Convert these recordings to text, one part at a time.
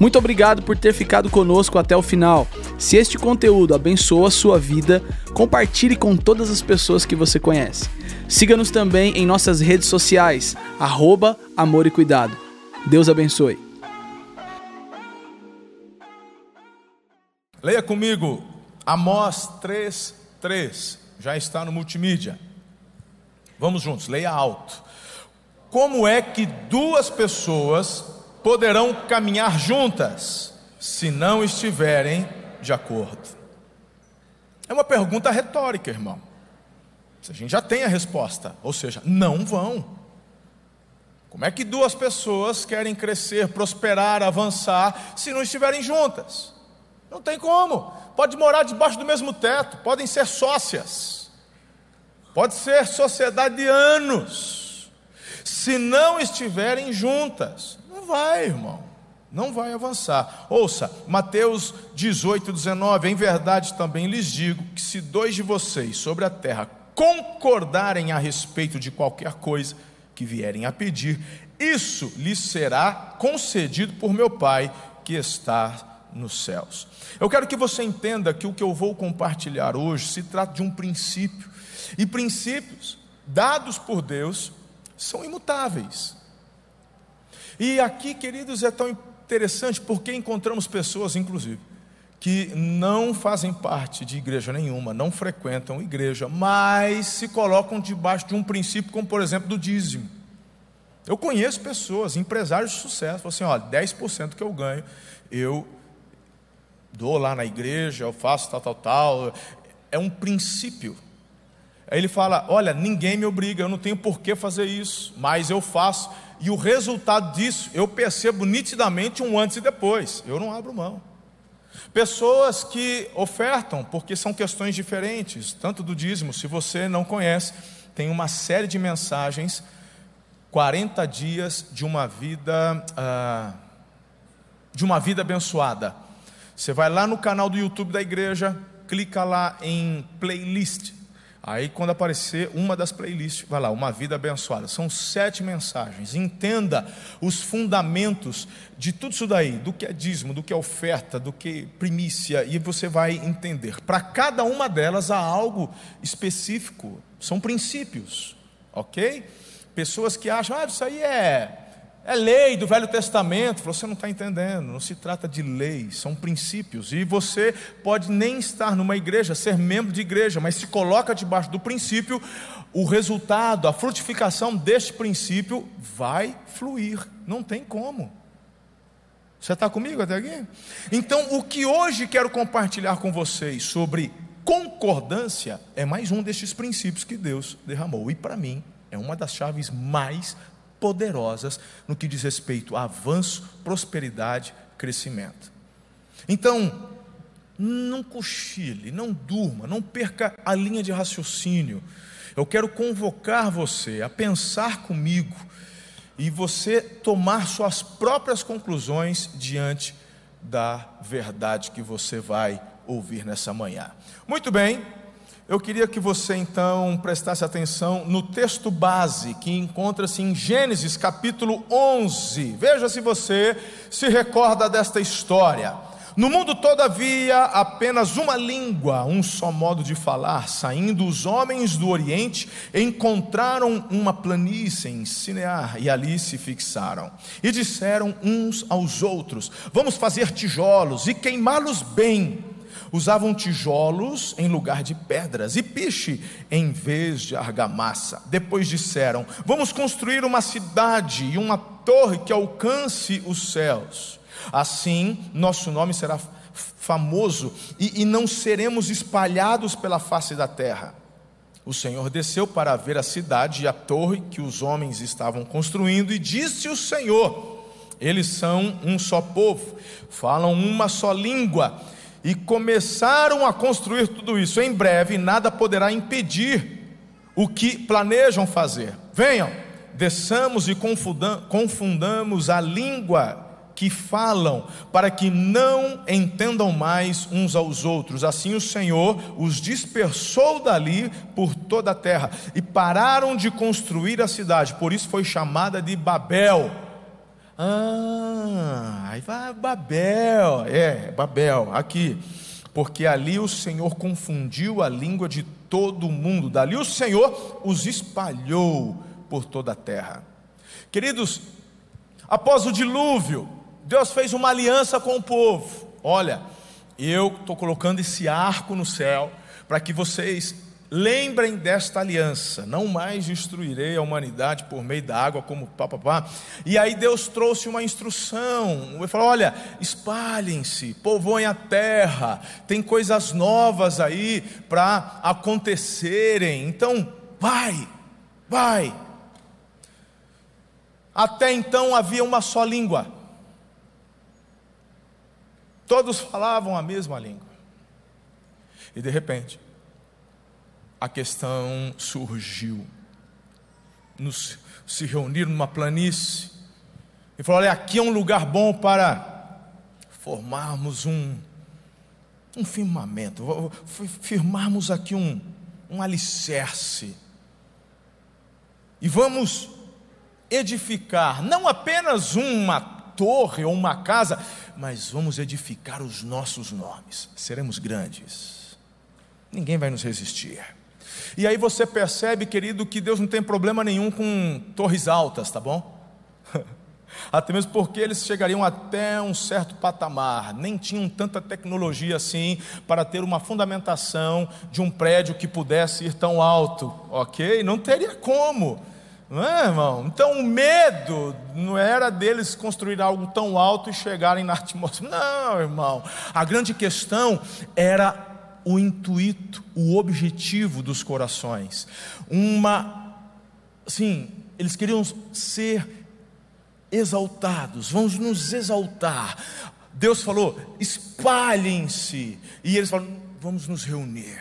Muito obrigado por ter ficado conosco até o final. Se este conteúdo abençoa a sua vida, compartilhe com todas as pessoas que você conhece. Siga-nos também em nossas redes sociais, arroba Amor e Cuidado. Deus abençoe. Leia comigo Amós 3, 3. Já está no multimídia. Vamos juntos, leia alto. Como é que duas pessoas poderão caminhar juntas se não estiverem de acordo? É uma pergunta retórica, irmão. A gente já tem a resposta, ou seja, não vão. Como é que duas pessoas querem crescer, prosperar, avançar se não estiverem juntas? Não tem como. Pode morar debaixo do mesmo teto, podem ser sócias, pode ser sociedade de anos. Se não estiverem juntas, vai, irmão, não vai avançar. Ouça, Mateus 18, 19: Em verdade também lhes digo que se dois de vocês sobre a terra concordarem a respeito de qualquer coisa que vierem a pedir, isso lhes será concedido por meu Pai que está nos céus. Eu quero que você entenda que o que eu vou compartilhar hoje se trata de um princípio, e princípios dados por Deus são imutáveis. E aqui, queridos, é tão interessante porque encontramos pessoas, inclusive, que não fazem parte de igreja nenhuma, não frequentam igreja, mas se colocam debaixo de um princípio, como por exemplo do dízimo. Eu conheço pessoas, empresários de sucesso, assim: ó, 10% que eu ganho, eu dou lá na igreja, eu faço tal, tal, tal. É um princípio. Aí ele fala: olha, ninguém me obriga, eu não tenho por que fazer isso, mas eu faço. E o resultado disso, eu percebo nitidamente um antes e depois. Eu não abro mão. Pessoas que ofertam, porque são questões diferentes, tanto do dízimo, se você não conhece, tem uma série de mensagens, 40 dias de uma vida, ah, de uma vida abençoada. Você vai lá no canal do YouTube da igreja, clica lá em playlist, Aí, quando aparecer uma das playlists, vai lá, Uma Vida Abençoada. São sete mensagens. Entenda os fundamentos de tudo isso daí, do que é dízimo, do que é oferta, do que é primícia, e você vai entender. Para cada uma delas há algo específico, são princípios, ok? Pessoas que acham, ah, isso aí é é lei do Velho Testamento. Você não está entendendo, não se trata de lei, são princípios. E você pode nem estar numa igreja, ser membro de igreja, mas se coloca debaixo do princípio, o resultado, a frutificação deste princípio vai fluir. Não tem como. Você está comigo até aqui? Então, o que hoje quero compartilhar com vocês sobre concordância é mais um destes princípios que Deus derramou. E para mim, é uma das chaves mais poderosas no que diz respeito a avanço, prosperidade, crescimento. Então, não cochile, não durma, não perca a linha de raciocínio. Eu quero convocar você a pensar comigo e você tomar suas próprias conclusões diante da verdade que você vai ouvir nessa manhã. Muito bem, eu queria que você então prestasse atenção no texto base que encontra-se em Gênesis capítulo 11. Veja se você se recorda desta história. No mundo todo havia apenas uma língua, um só modo de falar. Saindo os homens do Oriente, encontraram uma planície em Sinear e ali se fixaram. E disseram uns aos outros: Vamos fazer tijolos e queimá-los bem usavam tijolos em lugar de pedras e piche em vez de argamassa. Depois disseram: Vamos construir uma cidade e uma torre que alcance os céus. Assim, nosso nome será famoso e, e não seremos espalhados pela face da terra. O Senhor desceu para ver a cidade e a torre que os homens estavam construindo, e disse o Senhor: Eles são um só povo, falam uma só língua e começaram a construir tudo isso. Em breve, nada poderá impedir o que planejam fazer. Venham, desçamos e confundamos a língua que falam, para que não entendam mais uns aos outros. Assim o Senhor os dispersou dali por toda a terra e pararam de construir a cidade, por isso foi chamada de Babel. Ah, Aí vai Babel, é, Babel, aqui. Porque ali o Senhor confundiu a língua de todo mundo. Dali o Senhor os espalhou por toda a terra. Queridos, após o dilúvio, Deus fez uma aliança com o povo. Olha, eu estou colocando esse arco no céu para que vocês lembrem desta aliança. Não mais destruirei a humanidade por meio da água, como papapá. E aí Deus trouxe uma instrução. Ele falou: olha, espalhem-se, povoem a terra. Tem coisas novas aí para acontecerem. Então, vai, vai. Até então havia uma só língua. Todos falavam a mesma língua. E de repente, a questão surgiu. Nos, se reuniram numa planície e falaram: olha, aqui é um lugar bom para formarmos um, um firmamento, firmarmos aqui um, um alicerce. E vamos edificar não apenas uma torre ou uma casa, mas vamos edificar os nossos nomes. Seremos grandes. Ninguém vai nos resistir. E aí você percebe, querido, que Deus não tem problema nenhum com torres altas, tá bom? Até mesmo porque eles chegariam até um certo patamar, nem tinham tanta tecnologia assim para ter uma fundamentação de um prédio que pudesse ir tão alto, ok? Não teria como. Não é, irmão? Então o medo não era deles construir algo tão alto e chegarem na atmosfera. Não, irmão. A grande questão era o intuito, o objetivo dos corações. Uma, sim, eles queriam ser exaltados, vamos nos exaltar. Deus falou: espalhem-se. E eles falaram: vamos nos reunir.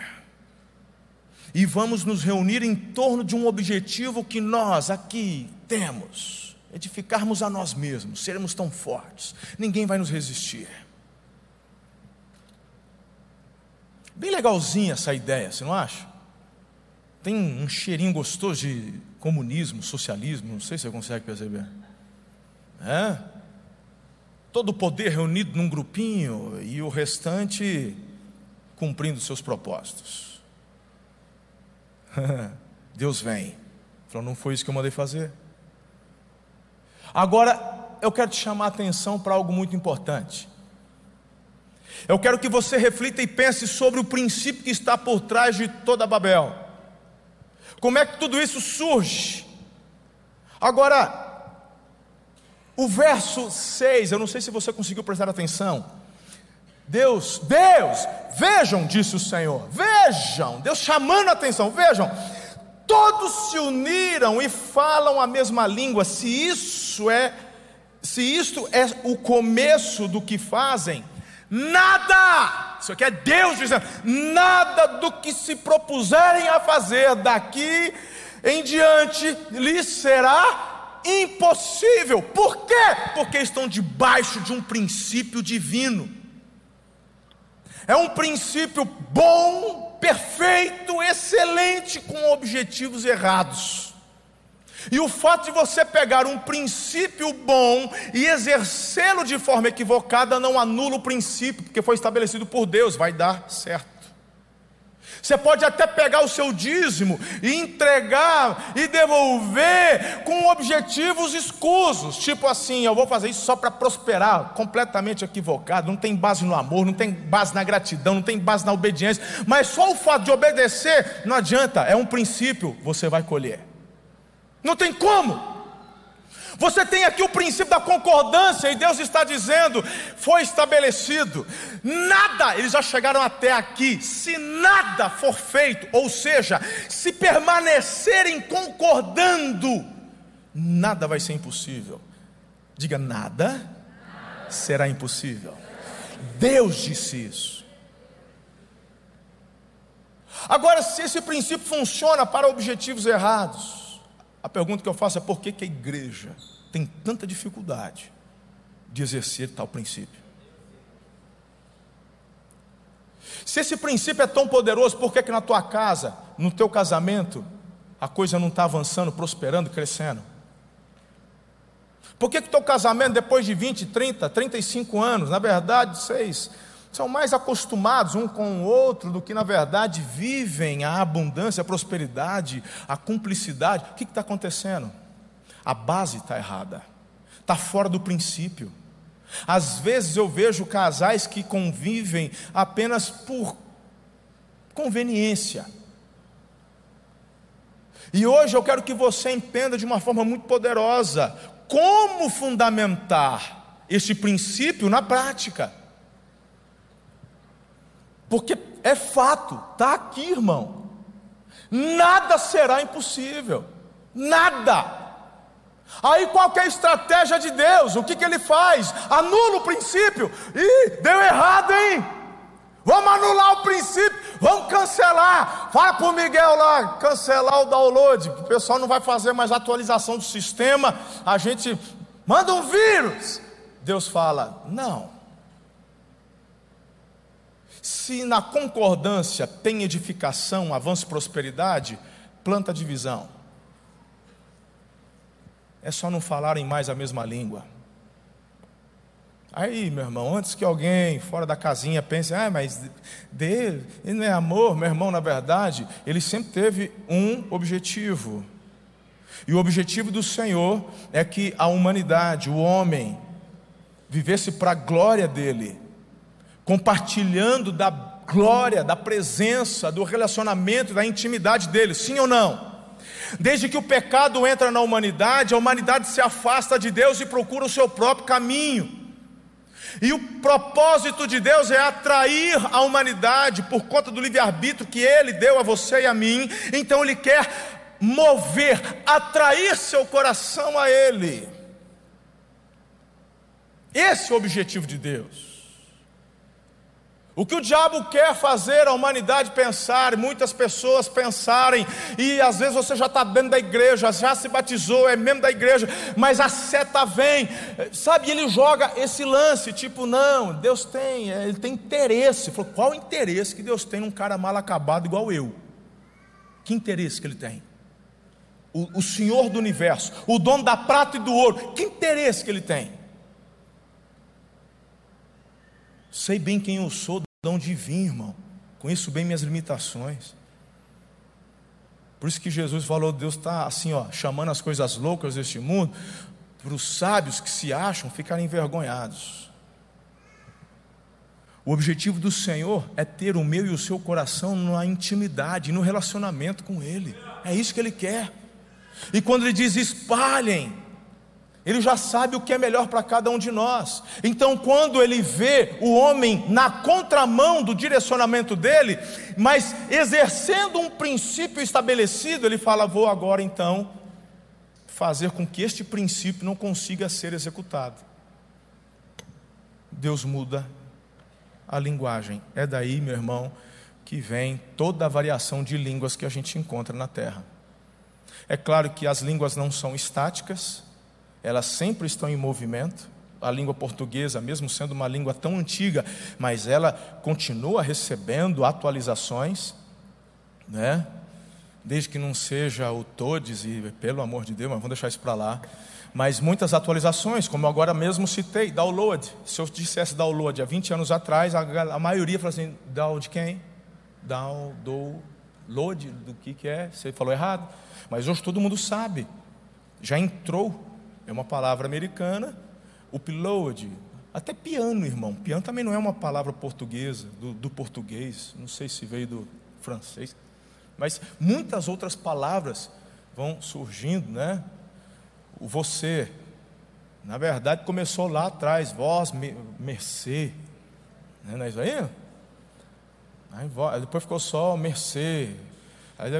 E vamos nos reunir em torno de um objetivo que nós aqui temos: edificarmos a nós mesmos, seremos tão fortes, ninguém vai nos resistir. Bem legalzinha essa ideia, você não acha? Tem um cheirinho gostoso de comunismo, socialismo, não sei se você consegue perceber. É? Todo o poder reunido num grupinho e o restante cumprindo seus propósitos. Deus vem. Falou, não foi isso que eu mandei fazer. Agora, eu quero te chamar a atenção para algo muito importante. Eu quero que você reflita e pense sobre o princípio que está por trás de toda Babel. Como é que tudo isso surge? Agora, o verso 6, eu não sei se você conseguiu prestar atenção. Deus, Deus, vejam, disse o Senhor, vejam, Deus chamando a atenção, vejam, todos se uniram e falam a mesma língua. Se isso é, se isto é o começo do que fazem, Nada, isso aqui é Deus dizendo, nada do que se propuserem a fazer daqui em diante lhes será impossível. Por quê? Porque estão debaixo de um princípio divino. É um princípio bom, perfeito, excelente, com objetivos errados. E o fato de você pegar um princípio bom e exercê-lo de forma equivocada não anula o princípio, porque foi estabelecido por Deus, vai dar certo. Você pode até pegar o seu dízimo e entregar e devolver com objetivos escusos, tipo assim, eu vou fazer isso só para prosperar, completamente equivocado, não tem base no amor, não tem base na gratidão, não tem base na obediência, mas só o fato de obedecer não adianta, é um princípio, você vai colher. Não tem como. Você tem aqui o princípio da concordância, e Deus está dizendo: foi estabelecido, nada, eles já chegaram até aqui, se nada for feito, ou seja, se permanecerem concordando, nada vai ser impossível. Diga: nada será impossível. Deus disse isso. Agora, se esse princípio funciona para objetivos errados, a pergunta que eu faço é por que, que a igreja tem tanta dificuldade de exercer tal princípio? Se esse princípio é tão poderoso, por que, que na tua casa, no teu casamento, a coisa não está avançando, prosperando, crescendo? Por que, que teu casamento, depois de 20, 30, 35 anos, na verdade, vocês são mais acostumados um com o outro do que, na verdade, vivem a abundância, a prosperidade, a cumplicidade? O que está acontecendo? A base está errada, está fora do princípio. Às vezes eu vejo casais que convivem apenas por conveniência. E hoje eu quero que você entenda de uma forma muito poderosa como fundamentar este princípio na prática. Porque é fato, está aqui, irmão. Nada será impossível. Nada. Aí qual é a estratégia de Deus? O que, que ele faz? Anula o princípio. Ih, deu errado, hein? Vamos anular o princípio, vamos cancelar. Fala para o Miguel lá, cancelar o download. O pessoal não vai fazer mais atualização do sistema. A gente manda um vírus. Deus fala: não. Se na concordância tem edificação, avanço prosperidade, planta divisão. É só não falarem mais a mesma língua. Aí, meu irmão, antes que alguém fora da casinha pense, ah, mas dele, ele não é amor, meu irmão, na verdade, ele sempre teve um objetivo. E o objetivo do Senhor é que a humanidade, o homem, vivesse para a glória dele, compartilhando da glória, da presença, do relacionamento, da intimidade dele, sim ou não? Desde que o pecado entra na humanidade, a humanidade se afasta de Deus e procura o seu próprio caminho. E o propósito de Deus é atrair a humanidade por conta do livre-arbítrio que Ele deu a você e a mim. Então Ele quer mover, atrair seu coração a Ele. Esse é o objetivo de Deus. O que o diabo quer fazer a humanidade pensar, muitas pessoas pensarem, e às vezes você já está dentro da igreja, já se batizou, é membro da igreja, mas a seta vem, sabe? Ele joga esse lance, tipo, não, Deus tem, é, ele tem interesse. Falou, qual interesse que Deus tem num cara mal acabado igual eu? Que interesse que ele tem? O, o Senhor do universo, o dono da prata e do ouro, que interesse que ele tem? Sei bem quem eu sou, de onde vim, irmão. Conheço bem minhas limitações. Por isso que Jesus falou: Deus está assim, ó, chamando as coisas loucas deste mundo, para os sábios que se acham ficarem envergonhados. O objetivo do Senhor é ter o meu e o seu coração na intimidade, no relacionamento com Ele. É isso que Ele quer. E quando Ele diz espalhem, ele já sabe o que é melhor para cada um de nós. Então, quando ele vê o homem na contramão do direcionamento dele, mas exercendo um princípio estabelecido, ele fala: Vou agora então fazer com que este princípio não consiga ser executado. Deus muda a linguagem. É daí, meu irmão, que vem toda a variação de línguas que a gente encontra na terra. É claro que as línguas não são estáticas, elas sempre estão em movimento. A língua portuguesa, mesmo sendo uma língua tão antiga, mas ela continua recebendo atualizações, né? Desde que não seja o todes e pelo amor de Deus, mas vamos deixar isso para lá. Mas muitas atualizações, como agora mesmo citei, download. Se eu dissesse download há 20 anos atrás, a, a maioria fala assim, down de quem? Down, do, do que que é? Você falou errado. Mas hoje todo mundo sabe. Já entrou é uma palavra americana. Upload, até piano, irmão. Piano também não é uma palavra portuguesa, do, do português, não sei se veio do francês. Mas muitas outras palavras vão surgindo, né? O você, na verdade, começou lá atrás, vós, mercê. Né? Não é isso aí? aí depois ficou só mercê. Aí,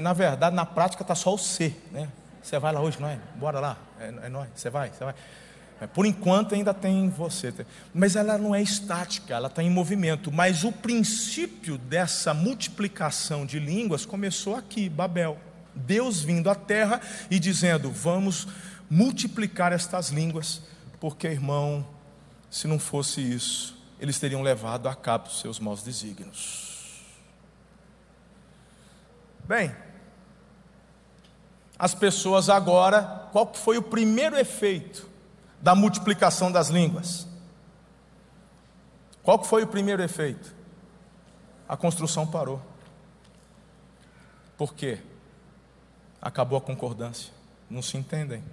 na verdade, na prática está só o C, né? Você vai lá hoje, não é? Bora lá, é, é nós, você vai, você vai. É, por enquanto ainda tem você. Mas ela não é estática, ela está em movimento. Mas o princípio dessa multiplicação de línguas começou aqui, Babel. Deus vindo à terra e dizendo: vamos multiplicar estas línguas, porque, irmão, se não fosse isso, eles teriam levado a cabo seus maus desígnios. Bem, as pessoas agora qual foi o primeiro efeito da multiplicação das línguas? Qual foi o primeiro efeito? A construção parou. Por quê? Acabou a concordância. Não se entendem.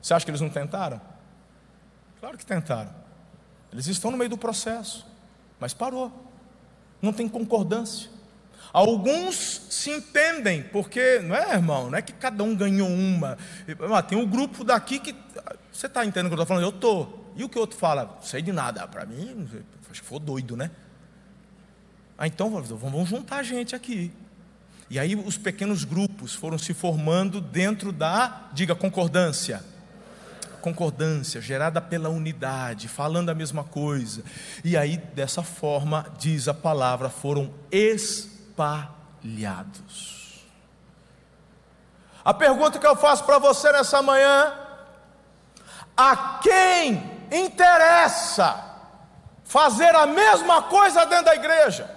Você acha que eles não tentaram? Claro que tentaram. Eles estão no meio do processo, mas parou. Não tem concordância. Alguns se entendem, porque, não é, irmão? Não é que cada um ganhou uma. Tem um grupo daqui que. Você está entendendo o que eu estou falando? Eu estou. E o que o outro fala? Não sei de nada. Para mim, acho que foi doido, né? Ah, então vamos juntar gente aqui. E aí os pequenos grupos foram se formando dentro da, diga, concordância concordância, gerada pela unidade, falando a mesma coisa. E aí, dessa forma, diz a palavra, foram espalhados. A pergunta que eu faço para você nessa manhã: a quem interessa fazer a mesma coisa dentro da igreja?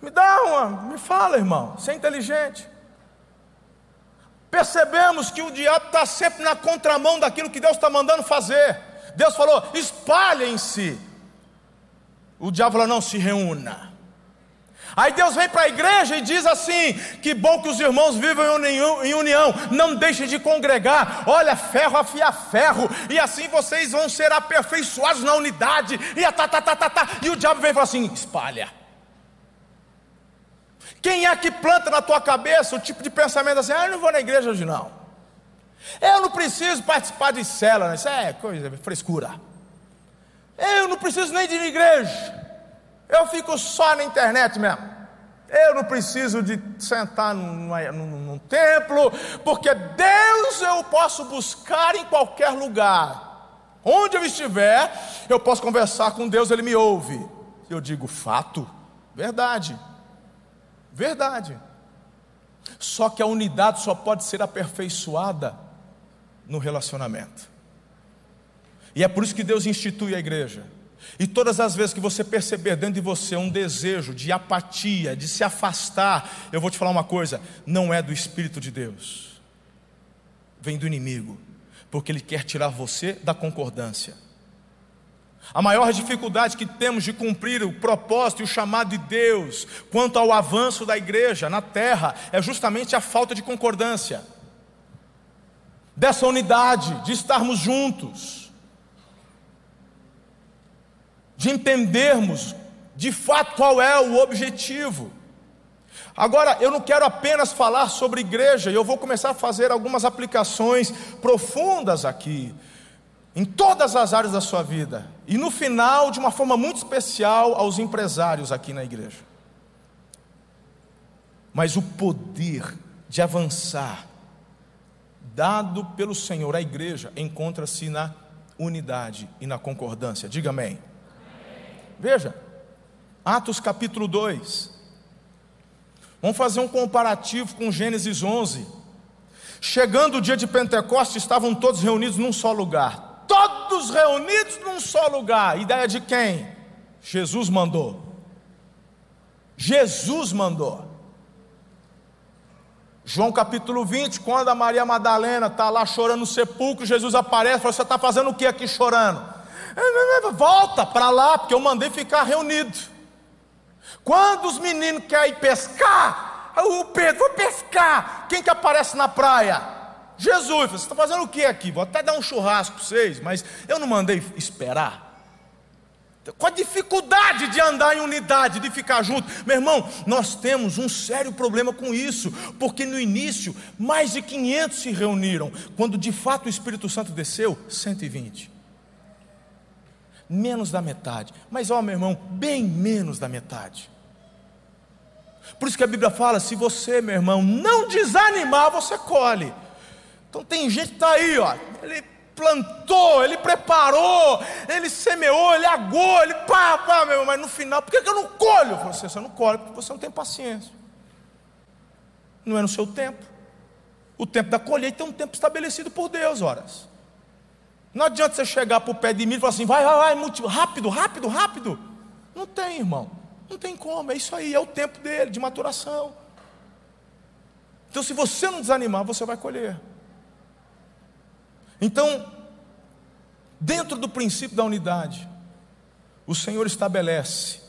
Me dá uma, me fala, irmão, você é inteligente. Percebemos que o diabo está sempre na contramão daquilo que Deus está mandando fazer. Deus falou: espalhem-se. O diabo falou: não se reúna. Aí Deus vem para a igreja e diz assim: que bom que os irmãos vivam em união, não deixem de congregar. Olha, ferro afia ferro, e assim vocês vão ser aperfeiçoados na unidade. E, a tá, tá, tá, tá, tá. e o diabo vem e fala assim: espalha. Quem é que planta na tua cabeça o tipo de pensamento assim, ah, eu não vou na igreja hoje não. Eu não preciso participar de célula, né? isso é coisa, frescura. Eu não preciso nem de igreja. Eu fico só na internet mesmo. Eu não preciso de sentar num, num, templo, porque Deus eu posso buscar em qualquer lugar. Onde eu estiver, eu posso conversar com Deus, Ele me ouve. Eu digo, fato, verdade. Verdade. Só que a unidade só pode ser aperfeiçoada no relacionamento. E é por isso que Deus institui a igreja. E todas as vezes que você perceber dentro de você um desejo de apatia, de se afastar, eu vou te falar uma coisa: não é do Espírito de Deus, vem do inimigo, porque ele quer tirar você da concordância. A maior dificuldade que temos de cumprir o propósito e o chamado de Deus quanto ao avanço da igreja na terra é justamente a falta de concordância, dessa unidade, de estarmos juntos, de entendermos de fato qual é o objetivo. Agora, eu não quero apenas falar sobre igreja, eu vou começar a fazer algumas aplicações profundas aqui em todas as áreas da sua vida. E no final, de uma forma muito especial, aos empresários aqui na igreja. Mas o poder de avançar, dado pelo Senhor à igreja, encontra-se na unidade e na concordância. Diga amém. Veja, Atos capítulo 2. Vamos fazer um comparativo com Gênesis 11. Chegando o dia de Pentecostes, estavam todos reunidos num só lugar todos reunidos num só lugar. Ideia de quem? Jesus mandou. Jesus mandou. João capítulo 20, quando a Maria Madalena está lá chorando no sepulcro, Jesus aparece e fala: Você está fazendo o que aqui chorando? Volta para lá, porque eu mandei ficar reunido. Quando os meninos querem ir pescar, o Pedro, vou pescar. Quem que aparece na praia? Jesus, você está fazendo o que aqui? Vou até dar um churrasco para vocês, mas eu não mandei esperar. Com a dificuldade de andar em unidade, de ficar junto, meu irmão, nós temos um sério problema com isso, porque no início mais de 500 se reuniram, quando de fato o Espírito Santo desceu, 120. Menos da metade, mas ó, meu irmão, bem menos da metade. Por isso que a Bíblia fala: se você, meu irmão, não desanimar, você colhe. Então tem gente que está aí, ó, ele plantou, ele preparou, ele semeou, ele agou, ele pá, pá, meu, mas no final, por que, que eu não colho? Eu falei assim, você não colhe porque você não tem paciência. Não é no seu tempo. O tempo da colheita é um tempo estabelecido por Deus, horas. Não adianta você chegar para o pé de milho e falar assim, vai, vai, vai, rápido, rápido, rápido. Não tem, irmão. Não tem como, é isso aí, é o tempo dele, de maturação. Então, se você não desanimar, você vai colher. Então, dentro do princípio da unidade, o Senhor estabelece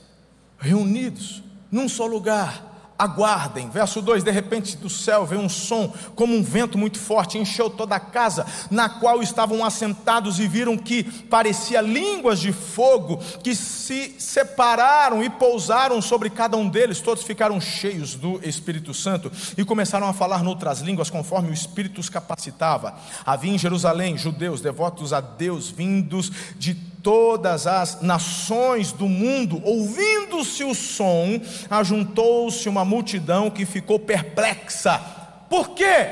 reunidos num só lugar, aguardem. Verso 2: De repente do céu veio um som, como um vento muito forte, encheu toda a casa, na qual estavam assentados, e viram que parecia línguas de fogo, que se separaram e pousaram sobre cada um deles. Todos ficaram cheios do Espírito Santo e começaram a falar noutras línguas, conforme o Espírito os capacitava. Havia em Jerusalém judeus devotos a Deus, vindos de todas as nações do mundo, ouvindo-se o som, ajuntou-se uma multidão que ficou perplexa. Por quê?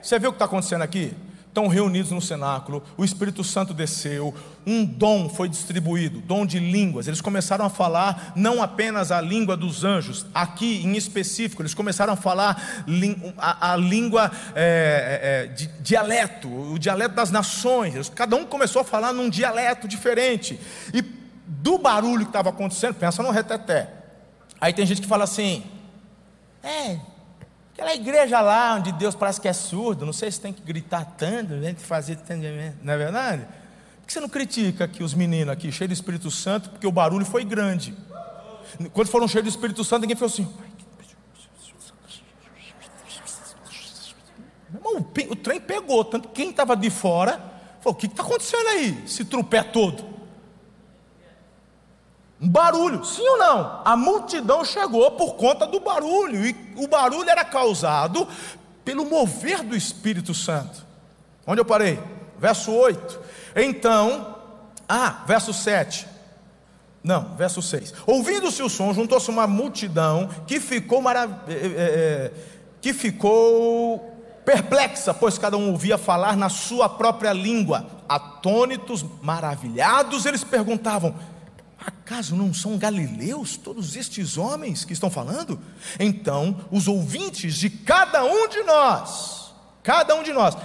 Você viu o que está acontecendo aqui? Estão reunidos no cenáculo, o Espírito Santo desceu, um dom foi distribuído, dom de línguas. Eles começaram a falar não apenas a língua dos anjos, aqui em específico, eles começaram a falar a, a língua é, é, é, de dialeto, o dialeto das nações. Cada um começou a falar num dialeto diferente. E do barulho que estava acontecendo, pensa no reteté. Aí tem gente que fala assim: é, aquela igreja lá onde Deus parece que é surdo, não sei se tem que gritar tanto, tem que fazer tanto, não é verdade? Por que você não critica aqui os meninos aqui, cheios do Espírito Santo, porque o barulho foi grande. Quando foram cheios do Espírito Santo, ninguém falou assim. Irmão, o trem pegou, tanto quem estava de fora falou: o que está acontecendo aí? Esse trupé todo. Barulho, sim ou não? A multidão chegou por conta do barulho, e o barulho era causado pelo mover do Espírito Santo. Onde eu parei? Verso 8. Então, ah, verso 7. Não, verso 6. Ouvindo-se o som, juntou-se uma multidão que ficou marav... É, é, é, que ficou perplexa, pois cada um ouvia falar na sua própria língua. Atônitos, maravilhados, eles perguntavam: Acaso não são galileus todos estes homens que estão falando? Então, os ouvintes de cada um de nós, cada um de nós,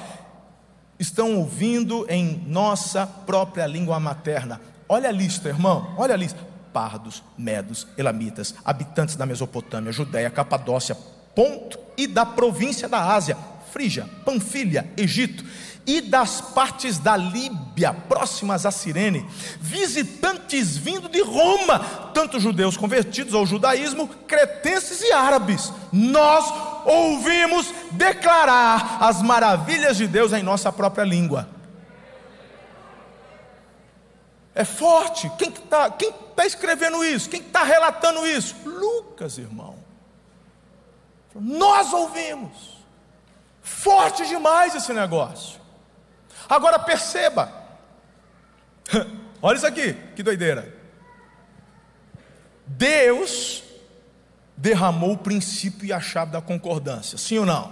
estão ouvindo em nossa própria língua materna. Olha a lista, irmão, olha a lista: pardos, medos, elamitas, habitantes da Mesopotâmia, Judéia, Capadócia, Ponto e da província da Ásia, Frígia, Panfilha, Egito e das partes da Líbia, próximas a Cirene, visitantes vindo de Roma, tanto judeus convertidos ao judaísmo, cretenses e árabes. Nós ouvimos declarar as maravilhas de Deus em nossa própria língua. É forte. Quem está quem tá escrevendo isso? Quem está relatando isso? Lucas, irmão. Nós ouvimos. Forte demais esse negócio. Agora perceba. Olha isso aqui, que doideira. Deus derramou o princípio e a chave da concordância, sim ou não?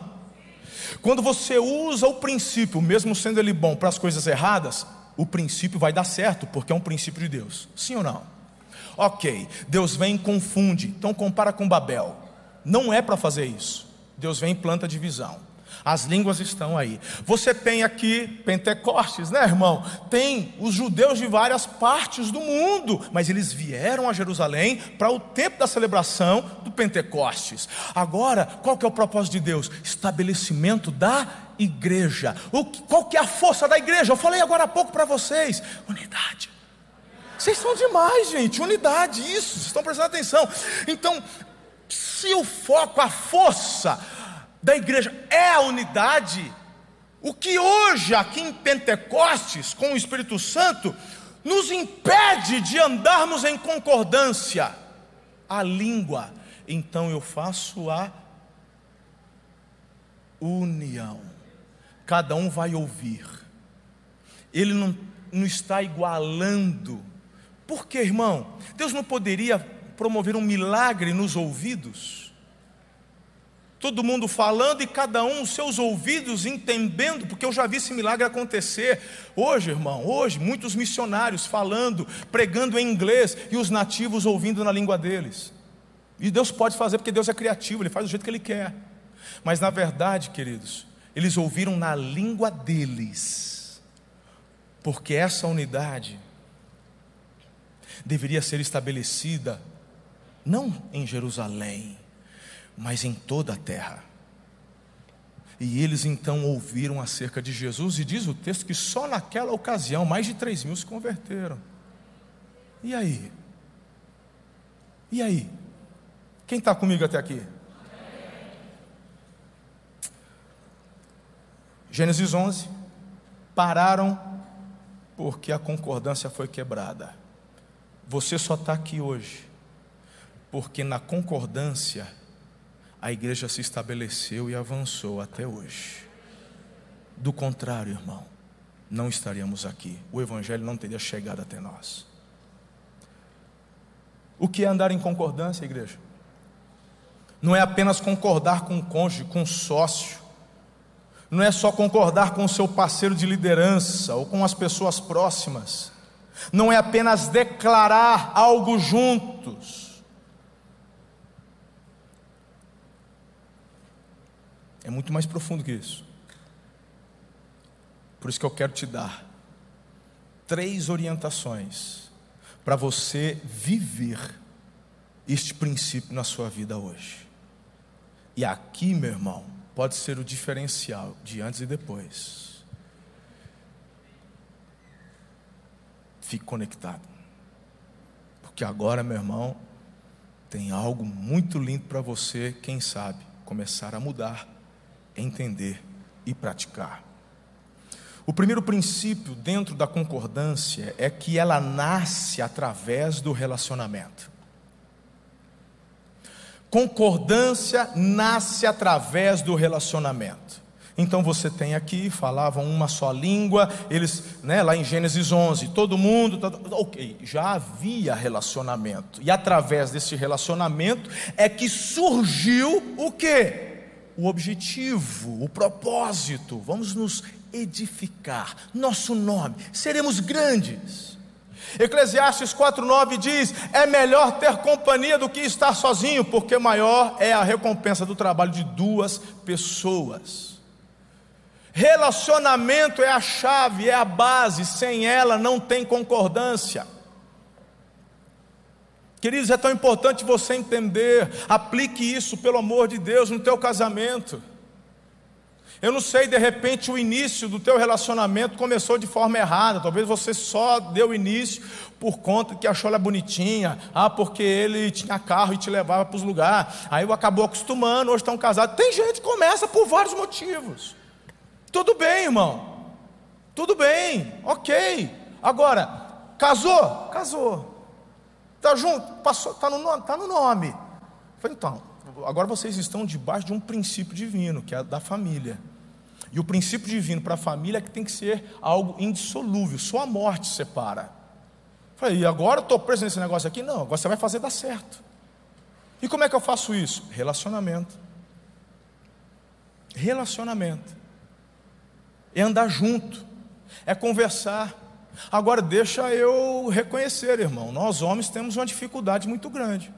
Quando você usa o princípio, mesmo sendo ele bom, para as coisas erradas, o princípio vai dar certo, porque é um princípio de Deus, sim ou não? Ok, Deus vem e confunde, então compara com Babel, não é para fazer isso, Deus vem e planta divisão. As línguas estão aí. Você tem aqui Pentecostes, né, irmão? Tem os judeus de várias partes do mundo, mas eles vieram a Jerusalém para o tempo da celebração do Pentecostes. Agora, qual que é o propósito de Deus? Estabelecimento da igreja. O, qual que é a força da igreja? Eu falei agora há pouco para vocês: unidade. Vocês são demais, gente. Unidade, isso. Vocês estão prestando atenção. Então, se o foco, a força, da igreja é a unidade, o que hoje, aqui em Pentecostes, com o Espírito Santo, nos impede de andarmos em concordância. A língua, então eu faço a união. Cada um vai ouvir. Ele não, não está igualando. Por que, irmão? Deus não poderia promover um milagre nos ouvidos? Todo mundo falando e cada um os seus ouvidos entendendo, porque eu já vi esse milagre acontecer. Hoje, irmão, hoje, muitos missionários falando, pregando em inglês e os nativos ouvindo na língua deles. E Deus pode fazer porque Deus é criativo, Ele faz do jeito que Ele quer. Mas na verdade, queridos, eles ouviram na língua deles, porque essa unidade deveria ser estabelecida não em Jerusalém, mas em toda a terra. E eles então ouviram acerca de Jesus, e diz o texto que só naquela ocasião mais de 3 mil se converteram. E aí? E aí? Quem está comigo até aqui? Gênesis 11. Pararam porque a concordância foi quebrada. Você só está aqui hoje porque na concordância a igreja se estabeleceu e avançou até hoje. Do contrário, irmão, não estaríamos aqui. O evangelho não teria chegado até nós. O que é andar em concordância, igreja? Não é apenas concordar com o cônjuge, com o sócio. Não é só concordar com o seu parceiro de liderança ou com as pessoas próximas. Não é apenas declarar algo juntos. É muito mais profundo que isso. Por isso que eu quero te dar três orientações para você viver este princípio na sua vida hoje. E aqui, meu irmão, pode ser o diferencial de antes e depois. Fique conectado. Porque agora, meu irmão, tem algo muito lindo para você, quem sabe, começar a mudar, entender e praticar. O primeiro princípio dentro da concordância é que ela nasce através do relacionamento. Concordância nasce através do relacionamento. Então você tem aqui, falavam uma só língua, eles, né, lá em Gênesis 11, todo mundo, tá, ok, já havia relacionamento. E através desse relacionamento é que surgiu o que? O objetivo, o propósito. Vamos nos edificar, nosso nome, seremos grandes. Eclesiastes 4,9 diz: É melhor ter companhia do que estar sozinho, porque maior é a recompensa do trabalho de duas pessoas. Relacionamento é a chave, é a base, sem ela não tem concordância. Queridos, é tão importante você entender, aplique isso, pelo amor de Deus, no teu casamento. Eu não sei, de repente o início do teu relacionamento começou de forma errada. Talvez você só deu início por conta que achou ela bonitinha. Ah, porque ele tinha carro e te levava para os lugares. Aí acabou acostumando, hoje estão casados. Tem gente que começa por vários motivos. Tudo bem, irmão. Tudo bem, ok. Agora, casou? Casou. Está junto? Passou, está no nome? Está no nome. Falei, então, agora vocês estão debaixo de um princípio divino, que é da família. E o princípio divino para a família é que tem que ser algo indissolúvel, só a morte separa. Falei, e agora estou preso nesse negócio aqui? Não, agora você vai fazer dar certo. E como é que eu faço isso? Relacionamento. Relacionamento. É andar junto, é conversar. Agora deixa eu reconhecer, irmão, nós homens temos uma dificuldade muito grande.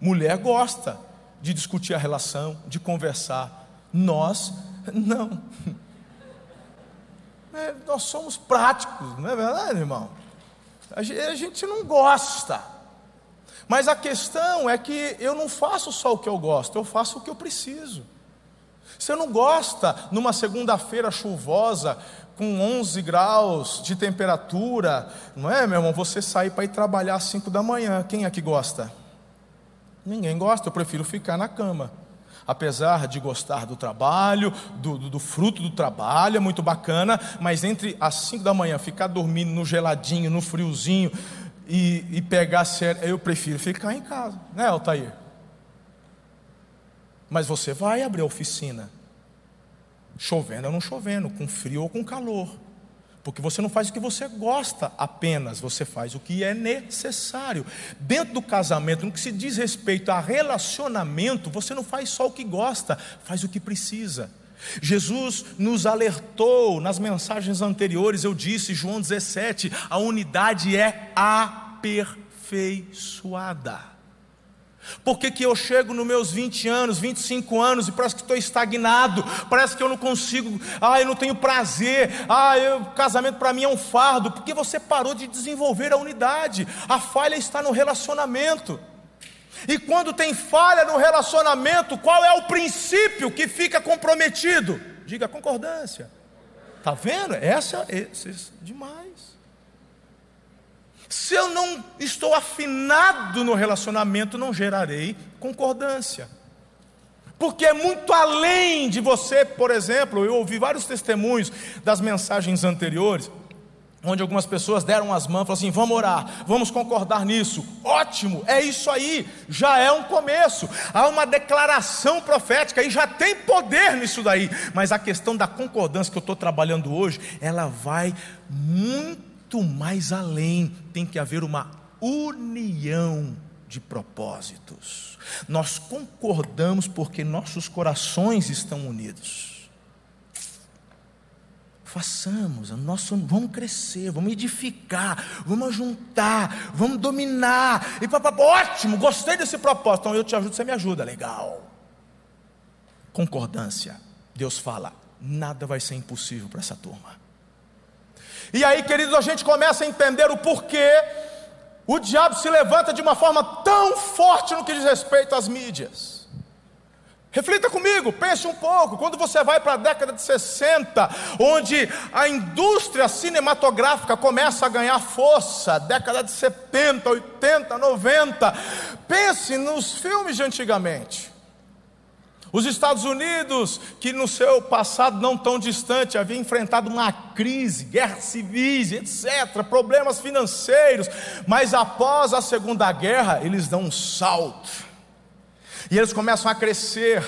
Mulher gosta de discutir a relação, de conversar. Nós, não. É, nós somos práticos, não é verdade, irmão? A gente não gosta. Mas a questão é que eu não faço só o que eu gosto, eu faço o que eu preciso. Você não gosta numa segunda-feira chuvosa, com 11 graus de temperatura, não é, meu irmão? Você sair para ir trabalhar às 5 da manhã. Quem é que gosta? Ninguém gosta, eu prefiro ficar na cama. Apesar de gostar do trabalho, do, do, do fruto do trabalho, é muito bacana, mas entre as 5 da manhã, ficar dormindo no geladinho, no friozinho e, e pegar sério, eu prefiro ficar em casa, né, Altair? Mas você vai abrir a oficina, chovendo ou não chovendo, com frio ou com calor. Porque você não faz o que você gosta apenas, você faz o que é necessário. Dentro do casamento, no que se diz respeito a relacionamento, você não faz só o que gosta, faz o que precisa. Jesus nos alertou nas mensagens anteriores, eu disse, João 17, a unidade é aperfeiçoada. Por que, que eu chego nos meus 20 anos, 25 anos e parece que estou estagnado, parece que eu não consigo, ah, eu não tenho prazer, ah, eu, casamento para mim é um fardo, porque você parou de desenvolver a unidade, a falha está no relacionamento. E quando tem falha no relacionamento, qual é o princípio que fica comprometido? Diga concordância. Tá vendo? Essa é demais. Se eu não estou afinado no relacionamento, não gerarei concordância. Porque é muito além de você, por exemplo, eu ouvi vários testemunhos das mensagens anteriores onde algumas pessoas deram as mãos, falaram assim: vamos orar, vamos concordar nisso. Ótimo, é isso aí, já é um começo. Há uma declaração profética e já tem poder nisso daí. Mas a questão da concordância que eu estou trabalhando hoje, ela vai muito mais além. Tem que haver uma união de propósitos. Nós concordamos porque nossos corações estão unidos façamos, nosso, vamos crescer, vamos edificar, vamos juntar, vamos dominar. E papá, ótimo, gostei desse propósito. Então eu te ajudo, você me ajuda, legal. Concordância. Deus fala, nada vai ser impossível para essa turma. E aí, queridos, a gente começa a entender o porquê o diabo se levanta de uma forma tão forte no que diz respeito às mídias. Reflita comigo, pense um pouco. Quando você vai para a década de 60, onde a indústria cinematográfica começa a ganhar força, década de 70, 80, 90, pense nos filmes de antigamente. Os Estados Unidos, que no seu passado não tão distante havia enfrentado uma crise, guerras civis, etc., problemas financeiros, mas após a Segunda Guerra, eles dão um salto e eles começam a crescer.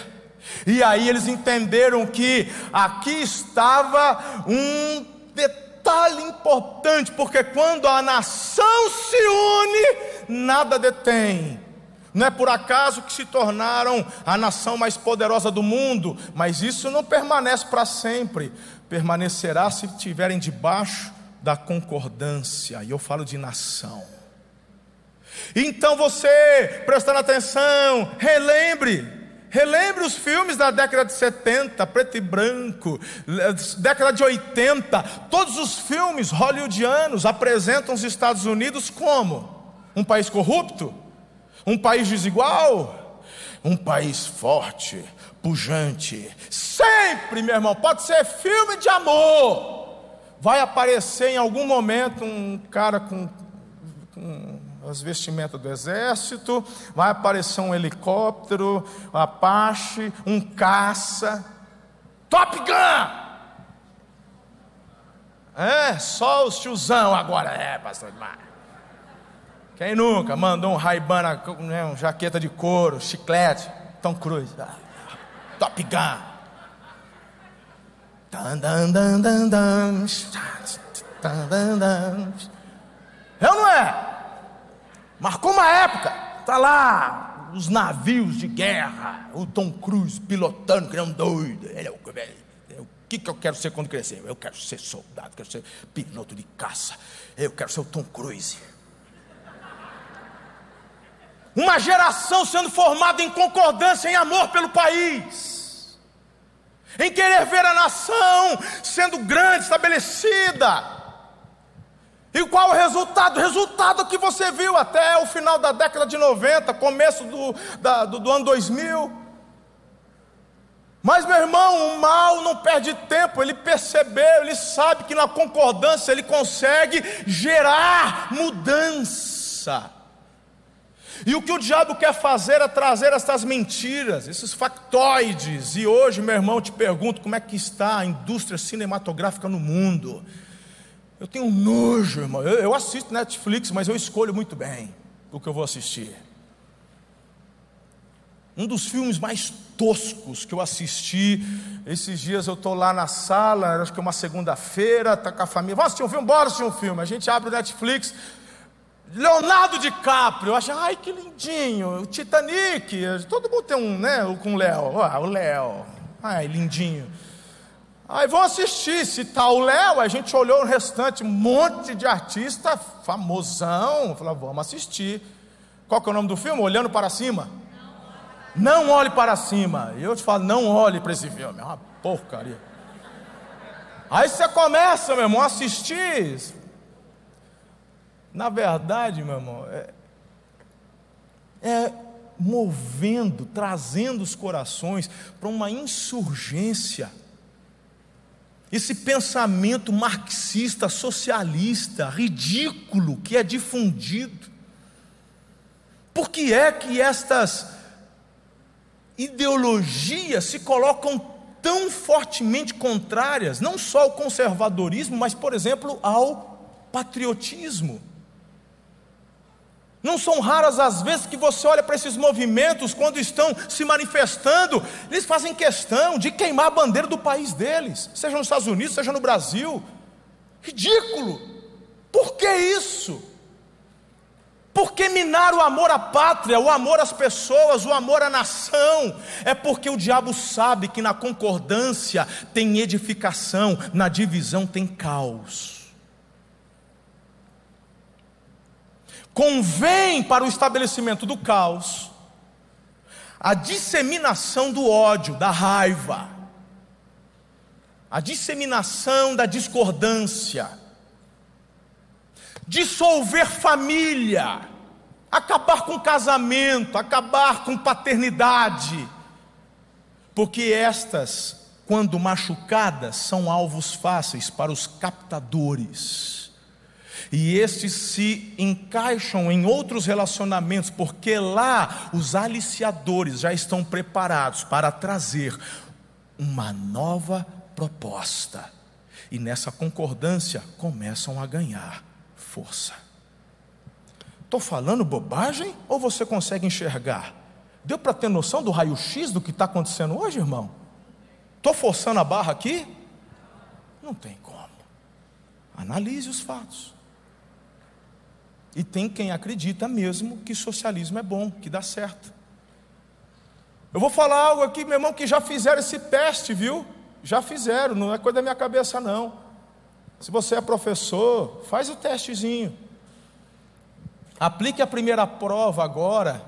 E aí eles entenderam que aqui estava um detalhe importante, porque quando a nação se une, nada detém. Não é por acaso que se tornaram a nação mais poderosa do mundo, mas isso não permanece para sempre, permanecerá se estiverem debaixo da concordância, e eu falo de nação. Então você, prestando atenção, relembre, relembre os filmes da década de 70, preto e branco, década de 80, todos os filmes hollywoodianos apresentam os Estados Unidos como? Um país corrupto, um país desigual, um país forte, pujante. Sempre, meu irmão, pode ser filme de amor. Vai aparecer em algum momento um cara com, com as vestimentas do exército, vai aparecer um helicóptero, um Apache, um caça, Top Gun! É, só os tiozão agora, é, pastor Edmar. Quem nunca mandou um Raibana, né, um jaqueta de couro, chiclete, Tom Cruise, ah, Top Gun. Dan, dan, dan, dan, dan, dan, dan, dan. É ou não é? Marcou uma época, tá lá os navios de guerra, o Tom Cruise pilotando, que é um doido. Ele é o, é o que, que eu quero ser quando crescer? Eu quero ser soldado, quero ser piloto de caça. Eu quero ser o Tom Cruise. Uma geração sendo formada em concordância, em amor pelo país, em querer ver a nação sendo grande, estabelecida. E qual o resultado? O resultado que você viu até o final da década de 90, começo do, da, do, do ano 2000. Mas, meu irmão, o mal não perde tempo, ele percebeu, ele sabe que na concordância ele consegue gerar mudança. E o que o diabo quer fazer é trazer essas mentiras, esses factoides. E hoje, meu irmão, te pergunto como é que está a indústria cinematográfica no mundo. Eu tenho nojo, irmão. Eu, eu assisto Netflix, mas eu escolho muito bem o que eu vou assistir. Um dos filmes mais toscos que eu assisti, esses dias eu estou lá na sala, acho que é uma segunda-feira, está com a família, vamos assistir um filme, bora assistir um filme. A gente abre o Netflix, Leonardo DiCaprio, eu acho, ai que lindinho, o Titanic, todo mundo tem um, né, com o Léo, ah, o Léo, ai lindinho. Aí vão assistir, se tá o Léo, a gente olhou o restante, um monte de artista famosão, falou, vamos assistir. Qual que é o nome do filme? Olhando para cima? Não olhe para cima. E eu te falo, não olhe para esse filme, é uma porcaria. Aí você começa, meu irmão, a assistir. Na verdade, meu irmão, é, é movendo, trazendo os corações para uma insurgência. Esse pensamento marxista, socialista, ridículo que é difundido. Por que é que estas ideologias se colocam tão fortemente contrárias, não só ao conservadorismo, mas, por exemplo, ao patriotismo? Não são raras as vezes que você olha para esses movimentos, quando estão se manifestando, eles fazem questão de queimar a bandeira do país deles, seja nos Estados Unidos, seja no Brasil. Ridículo! Por que isso? Por que minar o amor à pátria, o amor às pessoas, o amor à nação? É porque o diabo sabe que na concordância tem edificação, na divisão tem caos. Convém para o estabelecimento do caos a disseminação do ódio, da raiva, a disseminação da discordância, dissolver família, acabar com casamento, acabar com paternidade, porque estas, quando machucadas, são alvos fáceis para os captadores e estes se encaixam em outros relacionamentos, porque lá os aliciadores já estão preparados para trazer uma nova proposta. E nessa concordância começam a ganhar força. Estou falando bobagem ou você consegue enxergar? Deu para ter noção do raio-x do que está acontecendo hoje, irmão? Estou forçando a barra aqui? Não tem como. Analise os fatos. E tem quem acredita mesmo que socialismo é bom, que dá certo. Eu vou falar algo aqui, meu irmão, que já fizeram esse teste, viu? Já fizeram, não é coisa da minha cabeça, não. Se você é professor, faz o testezinho. Aplique a primeira prova agora.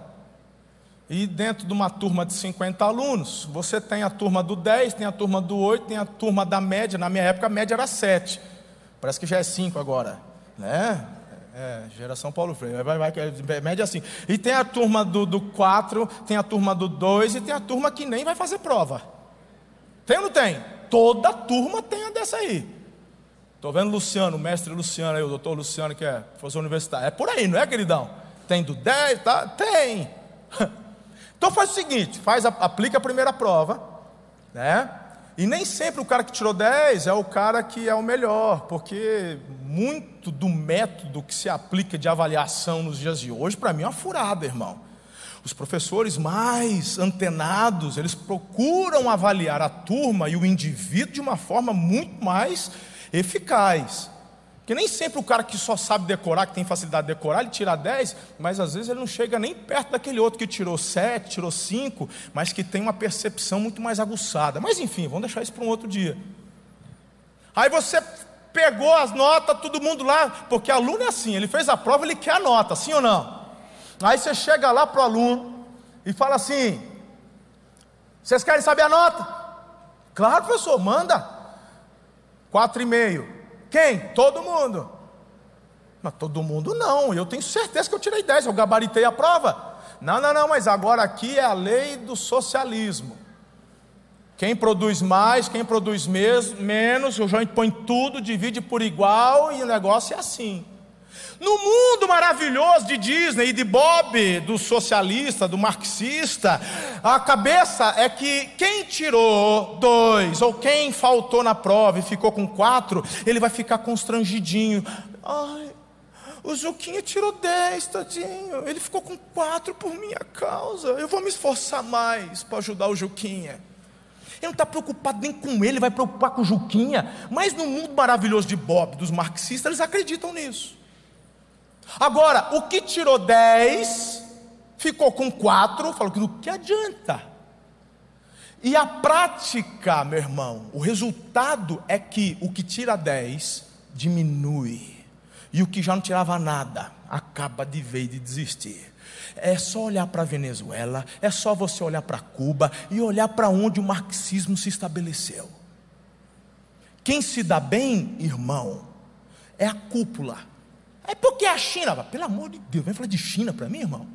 E dentro de uma turma de 50 alunos, você tem a turma do 10, tem a turma do 8, tem a turma da média. Na minha época a média era 7. Parece que já é 5 agora. Né? É, geração Paulo Freire. Vai, vai, vai, média assim. E tem a turma do 4, tem a turma do 2 e tem a turma que nem vai fazer prova. Tem ou não tem? Toda turma tem a dessa aí. Estou vendo Luciano, o mestre Luciano aí, o doutor Luciano, que é professor universitário. É por aí, não é, queridão? Tem do 10, tá? Tem. Então faz o seguinte, faz, aplica a primeira prova, né? E nem sempre o cara que tirou 10 é o cara que é o melhor, porque muito do método que se aplica de avaliação nos dias de hoje, para mim é uma furada, irmão. Os professores mais antenados, eles procuram avaliar a turma e o indivíduo de uma forma muito mais eficaz. Porque nem sempre o cara que só sabe decorar, que tem facilidade de decorar, ele tira 10, mas às vezes ele não chega nem perto daquele outro que tirou 7, tirou 5, mas que tem uma percepção muito mais aguçada. Mas enfim, vamos deixar isso para um outro dia. Aí você pegou as notas, todo mundo lá, porque aluno é assim, ele fez a prova, ele quer a nota, sim ou não? Aí você chega lá para o aluno e fala assim: vocês querem saber a nota? Claro, professor, manda. Quatro e meio. Quem? Todo mundo. Mas todo mundo não, eu tenho certeza que eu tirei 10, eu gabaritei a prova. Não, não, não, mas agora aqui é a lei do socialismo. Quem produz mais, quem produz menos, o João põe tudo, divide por igual e o negócio é assim. No mundo maravilhoso de Disney e de Bob, do socialista, do marxista, a cabeça é que quem tirou dois, ou quem faltou na prova e ficou com quatro, ele vai ficar constrangidinho. Ai, o Juquinha tirou dez, tadinho. Ele ficou com quatro por minha causa. Eu vou me esforçar mais para ajudar o Juquinha. Ele não está preocupado nem com ele, vai preocupar com o Juquinha. Mas no mundo maravilhoso de Bob, dos marxistas, eles acreditam nisso. Agora, o que tirou 10, ficou com 4, falou que no que adianta? E a prática, meu irmão, o resultado é que o que tira 10 diminui, e o que já não tirava nada acaba de vez de desistir. É só olhar para a Venezuela, é só você olhar para Cuba e olhar para onde o marxismo se estabeleceu. Quem se dá bem, irmão, é a cúpula é porque a China, pelo amor de Deus, vem falar de China para mim, irmão.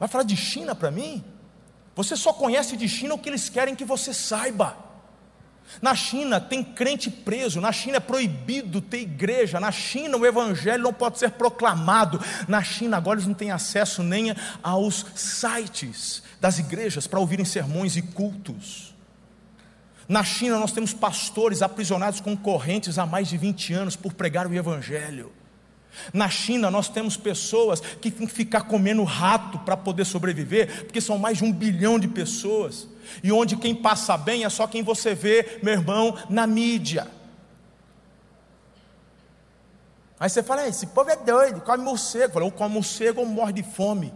Vai falar de China para mim? Você só conhece de China o que eles querem que você saiba. Na China tem crente preso, na China é proibido ter igreja, na China o evangelho não pode ser proclamado, na China agora eles não têm acesso nem aos sites das igrejas para ouvirem sermões e cultos. Na China nós temos pastores aprisionados com correntes há mais de 20 anos por pregar o evangelho. Na China, nós temos pessoas que têm que ficar comendo rato para poder sobreviver, porque são mais de um bilhão de pessoas, e onde quem passa bem é só quem você vê, meu irmão, na mídia. Aí você fala, esse povo é doido, come morcego. Ou come morcego ou morre de fome.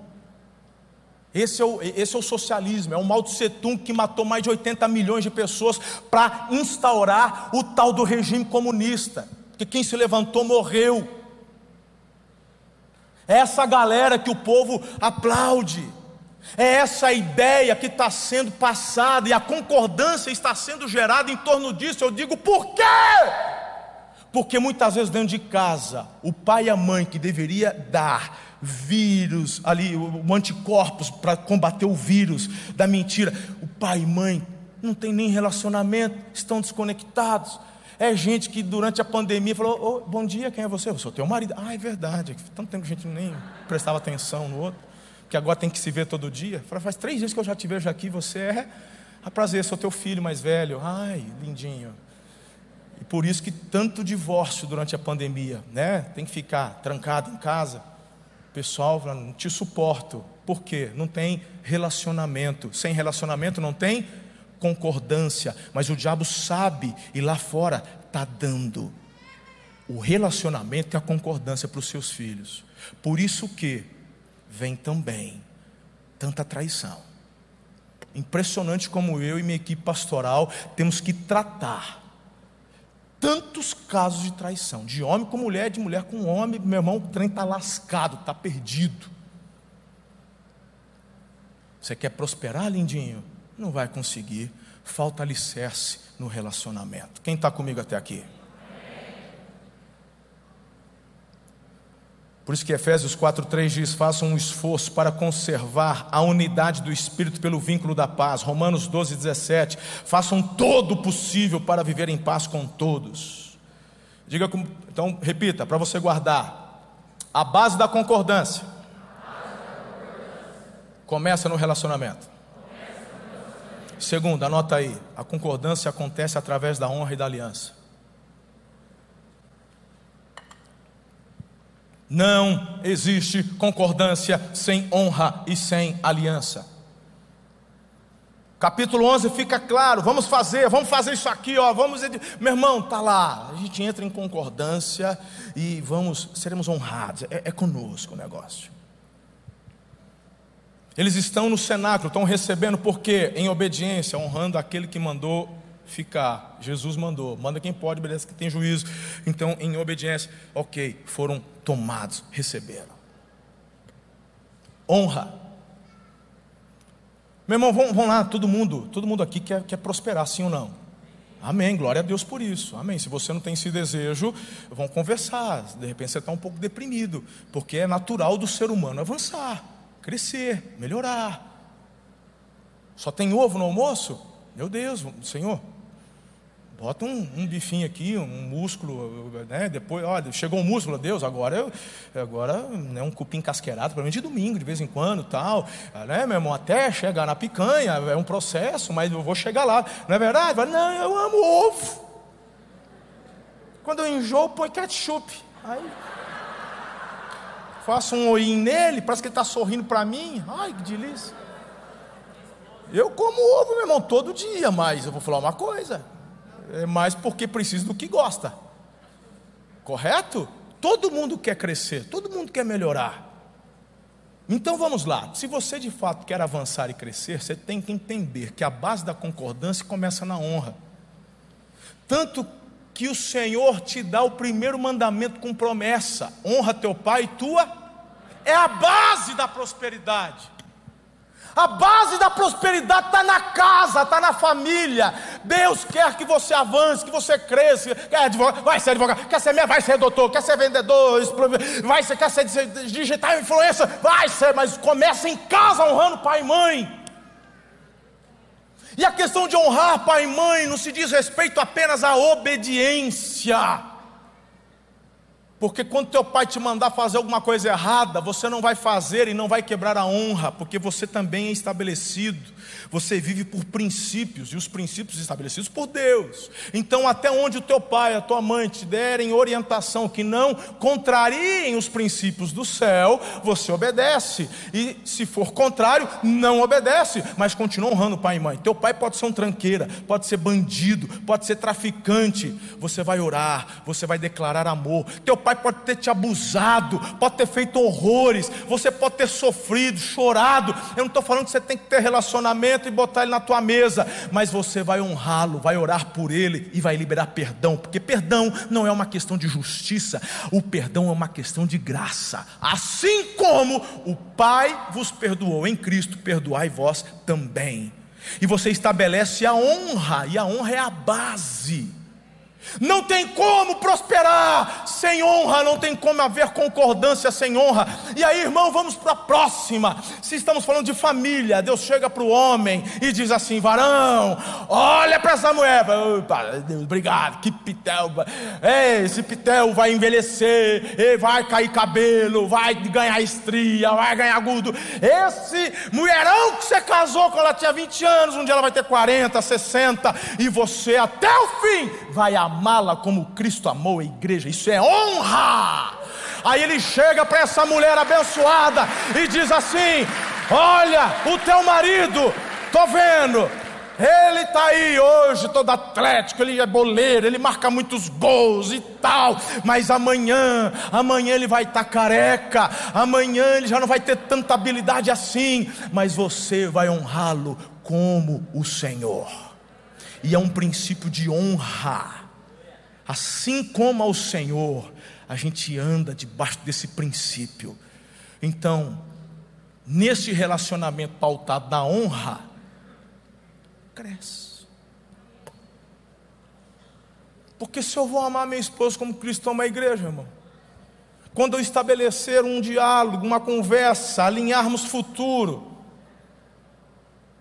Esse é, o, esse é o socialismo, é o Mao Tse Tung que matou mais de 80 milhões de pessoas para instaurar o tal do regime comunista. Porque quem se levantou morreu. É essa galera que o povo aplaude. É essa ideia que está sendo passada e a concordância está sendo gerada em torno disso. Eu digo, por quê? Porque muitas vezes dentro de casa, o pai e a mãe que deveria dar vírus, ali, o anticorpos para combater o vírus da mentira, o pai e mãe não tem nem relacionamento, estão desconectados. É gente que durante a pandemia falou: oh, Bom dia, quem é você? Eu sou teu marido. Ah, é verdade. Tanto tempo que a gente nem prestava atenção no outro, que agora tem que se ver todo dia. Fala, faz três dias que eu já te vejo aqui, você é. A prazer, sou teu filho mais velho. Ai, lindinho. E por isso que tanto divórcio durante a pandemia, né? Tem que ficar trancado em casa. Pessoal fala, não te suporto. Por quê? Não tem relacionamento. Sem relacionamento não tem concordância, mas o diabo sabe e lá fora está dando o relacionamento e a concordância para os seus filhos. Por isso que vem também tanta traição. Impressionante como eu e minha equipe pastoral temos que tratar tantos casos de traição, de homem com mulher, de mulher com homem. Meu irmão, o trem está lascado, está perdido. Você quer prosperar, lindinho? Não vai conseguir. Falta alicerce no relacionamento. Quem está comigo até aqui? Por isso que Efésios 4,3 diz: façam um esforço para conservar a unidade do Espírito pelo vínculo da paz. Romanos 12, 17: façam todo o possível para viver em paz com todos. Diga, então, repita, para você guardar: a base da concordância começa no relacionamento. Segundo, anota aí: a concordância acontece através da honra e da aliança. Não existe concordância sem honra e sem aliança. Capítulo 11 fica claro, vamos fazer, vamos fazer isso aqui, ó, vamos, meu irmão, tá lá. A gente entra em concordância e vamos, seremos honrados. É, é conosco o negócio. Eles estão no cenáculo, estão recebendo porque em obediência, honrando aquele que mandou ficar. Jesus mandou, manda quem pode, beleza, que tem juízo. Então, em obediência, ok, foram tomados, receberam. Honra. Meu irmão, vamos, vamos lá, todo mundo, todo mundo aqui quer, quer prosperar, sim ou não? Amém, glória a Deus por isso. Amém. Se você não tem esse desejo, vamos conversar. De repente você está um pouco deprimido, porque é natural do ser humano avançar, crescer, melhorar. Só tem ovo no almoço? Meu Deus, Senhor, Bota um, um, bifinho aqui, um músculo, né? Depois, olha, chegou um músculo, Deus, agora eu, agora né, um cupim casqueirado, para mim de domingo, de vez em quando, tal, né, meu irmão, até chegar na picanha, é um processo, mas eu vou chegar lá, não é verdade? Não, eu amo ovo. Quando eu enjoo, põe ketchup. Aí faço um olhinho nele, parece que ele está sorrindo para mim. Ai, que delícia. Eu como ovo, meu irmão, todo dia, mas eu vou falar uma coisa é mais porque precisa do que gosta. Correto? Todo mundo quer crescer, todo mundo quer melhorar. Então vamos lá, se você de fato quer avançar e crescer, você tem que entender que a base da concordância começa na honra. Tanto que o Senhor te dá o primeiro mandamento com promessa: honra teu pai e tua, é a base da prosperidade. A base da prosperidade está na casa, está na família. Deus quer que você avance, que você cresça. Quer advogado, vai ser advogado, quer ser vai ser doutor, quer ser vendedor, vai ser, quer ser digital influência, vai ser, mas começa em casa honrando pai e mãe. E a questão de honrar pai e mãe não se diz respeito apenas à obediência. Porque quando teu pai te mandar fazer alguma coisa errada, você não vai fazer e não vai quebrar a honra, porque você também é estabelecido você vive por princípios, e os princípios estabelecidos por Deus. Então, até onde o teu pai, a tua mãe te derem orientação que não contrariem os princípios do céu, você obedece. E se for contrário, não obedece, mas continua honrando pai e mãe. Teu pai pode ser um tranqueira, pode ser bandido, pode ser traficante. Você vai orar, você vai declarar amor. Teu pode ter te abusado, pode ter feito horrores, você pode ter sofrido, chorado. Eu não estou falando que você tem que ter relacionamento e botar ele na tua mesa, mas você vai honrá-lo, vai orar por ele e vai liberar perdão, porque perdão não é uma questão de justiça, o perdão é uma questão de graça. Assim como o Pai vos perdoou em Cristo, perdoai vós também. E você estabelece a honra, e a honra é a base não tem como prosperar sem honra, não tem como haver concordância sem honra. E aí, irmão, vamos para a próxima. Se estamos falando de família, Deus chega para o homem e diz assim: varão, olha para essa mulher. Opa, Deus, obrigado, que pitel. Ei, esse pitel vai envelhecer, vai cair cabelo, vai ganhar estria, vai ganhar gordo. Esse mulherão que você casou quando ela tinha 20 anos, um dia ela vai ter 40, 60, e você até o fim vai amá-la como Cristo amou a igreja. Isso é honra. Aí ele chega para essa mulher abençoada e diz assim: Olha, o teu marido, tô vendo, ele está aí hoje, todo atlético, ele é boleiro, ele marca muitos gols e tal, mas amanhã, amanhã ele vai estar tá careca, amanhã ele já não vai ter tanta habilidade assim, mas você vai honrá-lo como o Senhor, e é um princípio de honra. Assim como ao Senhor, a gente anda debaixo desse princípio. Então, nesse relacionamento pautado na honra, cresce. Porque se eu vou amar minha esposa como Cristo ama a igreja, irmão, quando eu estabelecer um diálogo, uma conversa, alinharmos futuro,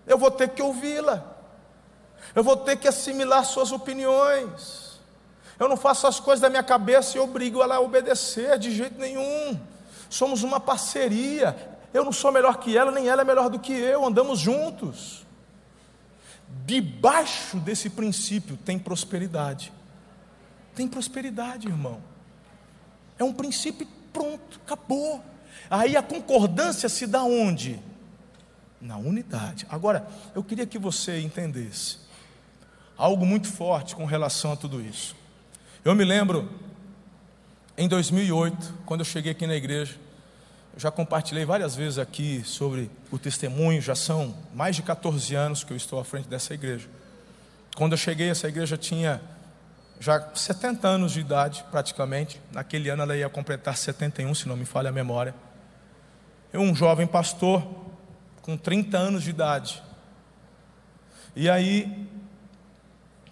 eu vou ter que ouvi-la, eu vou ter que assimilar suas opiniões. Eu não faço as coisas da minha cabeça e obrigo ela a obedecer de jeito nenhum. Somos uma parceria. Eu não sou melhor que ela, nem ela é melhor do que eu, andamos juntos. Debaixo desse princípio tem prosperidade. Tem prosperidade, irmão. É um princípio pronto, acabou. Aí a concordância se dá onde? Na unidade. Agora, eu queria que você entendesse algo muito forte com relação a tudo isso. Eu me lembro, em 2008, quando eu cheguei aqui na igreja, eu já compartilhei várias vezes aqui sobre o testemunho, já são mais de 14 anos que eu estou à frente dessa igreja. Quando eu cheguei, essa igreja tinha já 70 anos de idade, praticamente. Naquele ano ela ia completar 71, se não me falha a memória. Eu, um jovem pastor, com 30 anos de idade. E aí,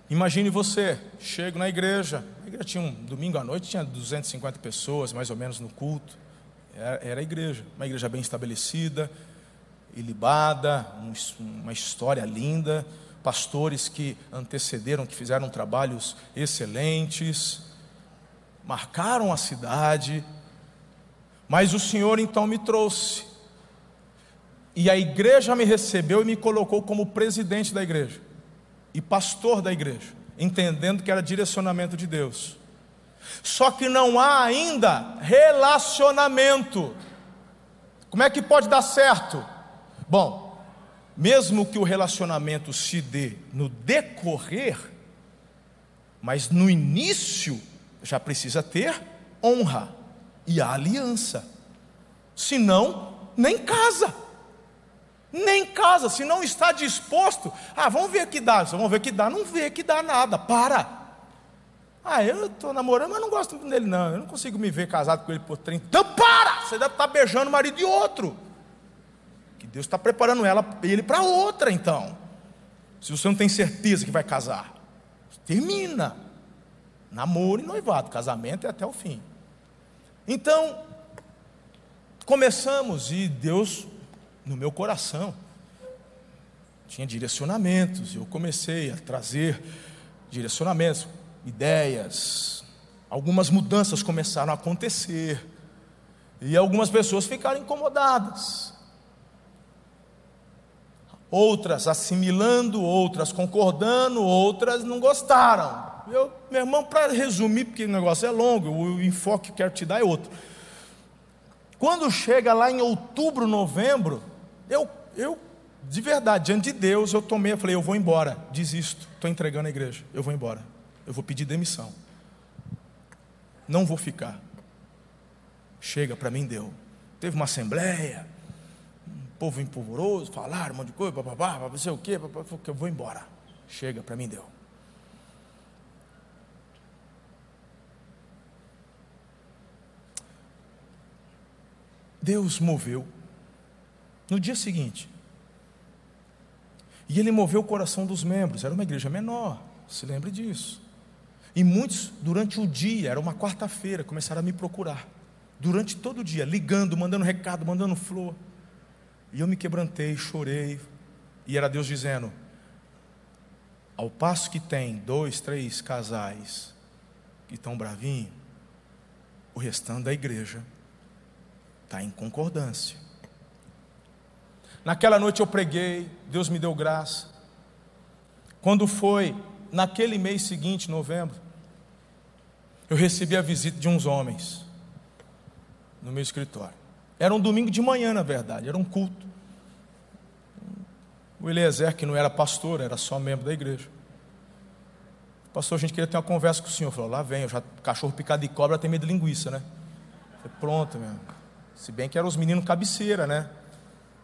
imagine você, chego na igreja, a igreja tinha um domingo à noite, tinha 250 pessoas mais ou menos no culto. Era, era a igreja, uma igreja bem estabelecida, ilibada, um, uma história linda, pastores que antecederam, que fizeram trabalhos excelentes, marcaram a cidade. Mas o Senhor então me trouxe. E a igreja me recebeu e me colocou como presidente da igreja e pastor da igreja entendendo que era direcionamento de Deus. Só que não há ainda relacionamento. Como é que pode dar certo? Bom, mesmo que o relacionamento se dê no decorrer, mas no início já precisa ter honra e aliança. Senão, nem casa nem casa, se não está disposto, ah, vamos ver que dá, vamos ver que dá, não vê que dá nada, para. Ah, eu estou namorando, mas não gosto dele, não. Eu não consigo me ver casado com ele por 30. Então para! Você deve estar beijando o marido de outro. Que Deus está preparando ela, ele para outra então. Se você não tem certeza que vai casar, termina. Namoro e noivado, casamento é até o fim. Então, começamos e Deus, no meu coração, tinha direcionamentos. Eu comecei a trazer direcionamentos, ideias. Algumas mudanças começaram a acontecer. E algumas pessoas ficaram incomodadas. Outras assimilando, outras concordando, outras não gostaram. Eu, meu irmão, para resumir, porque o negócio é longo, o enfoque que eu quero te dar é outro. Quando chega lá em outubro, novembro, eu, eu de verdade, diante de Deus, eu tomei, eu falei, eu vou embora, desisto, estou entregando a igreja, eu vou embora, eu vou pedir demissão, não vou ficar. Chega, para mim deu. Teve uma assembleia, um povo empolvoroso, falaram um monte de coisa, papapá, não sei o quê, eu vou embora. Chega, para mim deu. Deus moveu. No dia seguinte, e ele moveu o coração dos membros. Era uma igreja menor, se lembre disso. E muitos, durante o dia, era uma quarta-feira, começaram a me procurar. Durante todo o dia, ligando, mandando recado, mandando flor. E eu me quebrantei, chorei. E era Deus dizendo: ao passo que tem dois, três casais que estão bravinhos, o restante da igreja está em concordância. Naquela noite eu preguei, Deus me deu graça. Quando foi naquele mês seguinte, novembro, eu recebi a visita de uns homens no meu escritório. Era um domingo de manhã, na verdade, era um culto. O Eliezer, que não era pastor, era só membro da igreja. Pastor, a gente queria ter uma conversa com o senhor. Falou, lá vem, eu já, cachorro picado de cobra tem medo de linguiça, né? Falei, pronto, meu. Se bem que eram os meninos cabeceira, né?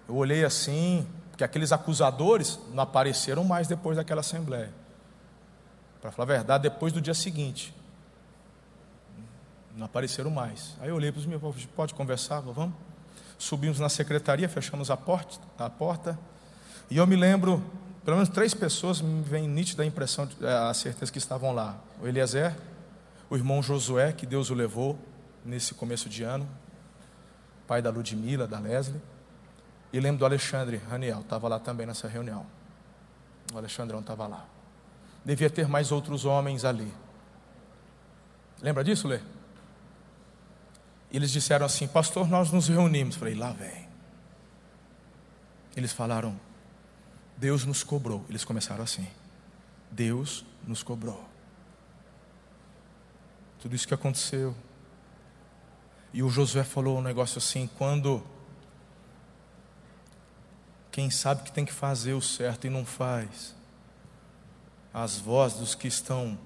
Eu olhei assim, porque aqueles acusadores não apareceram mais depois daquela assembleia. Para falar a verdade, depois do dia seguinte. Não apareceram mais. Aí eu olhei para os meus, pode conversar, vamos? Subimos na secretaria, fechamos a porta, a porta. E eu me lembro, pelo menos três pessoas me vem nítida a impressão, a certeza que estavam lá. O Eliezer, o irmão Josué, que Deus o levou nesse começo de ano, pai da Ludmila, da Leslie. E lembro do Alexandre Raniel, estava lá também nessa reunião. O Alexandrão estava lá. Devia ter mais outros homens ali. Lembra disso, Lê? Eles disseram assim: Pastor, nós nos reunimos. Falei: Lá vem. Eles falaram: Deus nos cobrou. Eles começaram assim: Deus nos cobrou. Tudo isso que aconteceu. E o Josué falou um negócio assim: quando quem sabe que tem que fazer o certo e não faz. As vozes dos que estão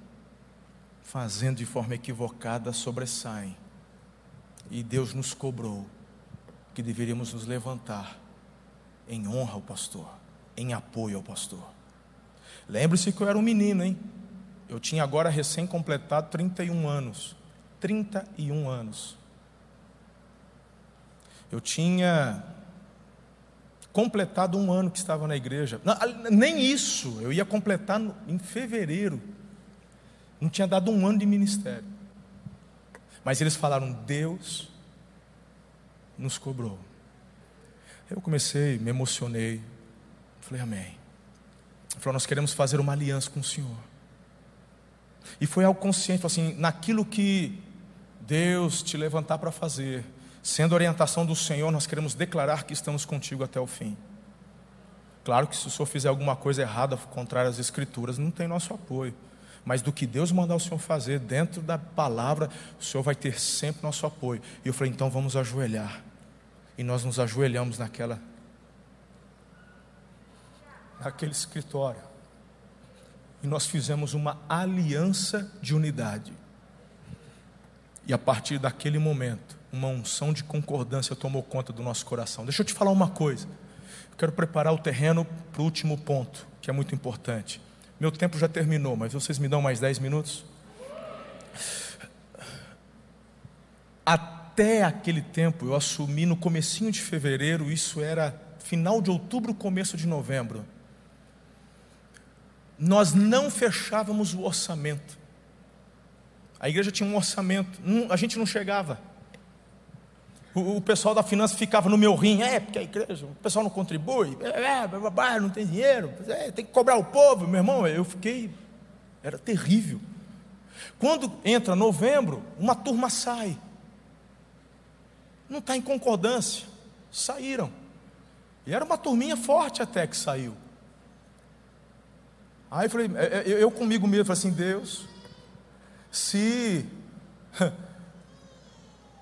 fazendo de forma equivocada sobressaem. E Deus nos cobrou que deveríamos nos levantar em honra ao pastor, em apoio ao pastor. Lembre-se que eu era um menino, hein? Eu tinha agora recém-completado 31 anos. 31 anos. Eu tinha completado um ano que estava na igreja. Não, nem isso, eu ia completar no, em fevereiro. Não tinha dado um ano de ministério. Mas eles falaram: Deus nos cobrou. Eu comecei, me emocionei. Falei, Amém. Ele falou: Nós queremos fazer uma aliança com o Senhor. E foi algo consciente, assim, naquilo que Deus te levantar para fazer, Sendo orientação do Senhor, nós queremos declarar que estamos contigo até o fim. Claro que se o Senhor fizer alguma coisa errada, contrária às Escrituras, não tem nosso apoio. Mas do que Deus mandar o Senhor fazer, dentro da palavra, o Senhor vai ter sempre nosso apoio. E eu falei, então vamos ajoelhar. E nós nos ajoelhamos naquela, naquele escritório. E nós fizemos uma aliança de unidade. E a partir daquele momento, uma unção de concordância tomou conta do nosso coração. Deixa eu te falar uma coisa. Eu quero preparar o terreno para o último ponto, que é muito importante. Meu tempo já terminou, mas vocês me dão mais 10 minutos? Até aquele tempo, eu assumi no comecinho de fevereiro, isso era final de outubro, começo de novembro, nós não fechávamos o orçamento. A igreja tinha um orçamento, a gente não chegava. O, pessoal da finança ficava no meu rim, é, porque a igreja, o pessoal não contribui, é, é, não tem dinheiro, é, tem que cobrar o povo. Meu irmão, eu fiquei, era terrível. Quando entra novembro, uma turma sai. Não está em concordância. Saíram. E era uma turminha forte até que saiu. Aí eu falei, é, é, eu comigo mesmo, falei assim, Deus, se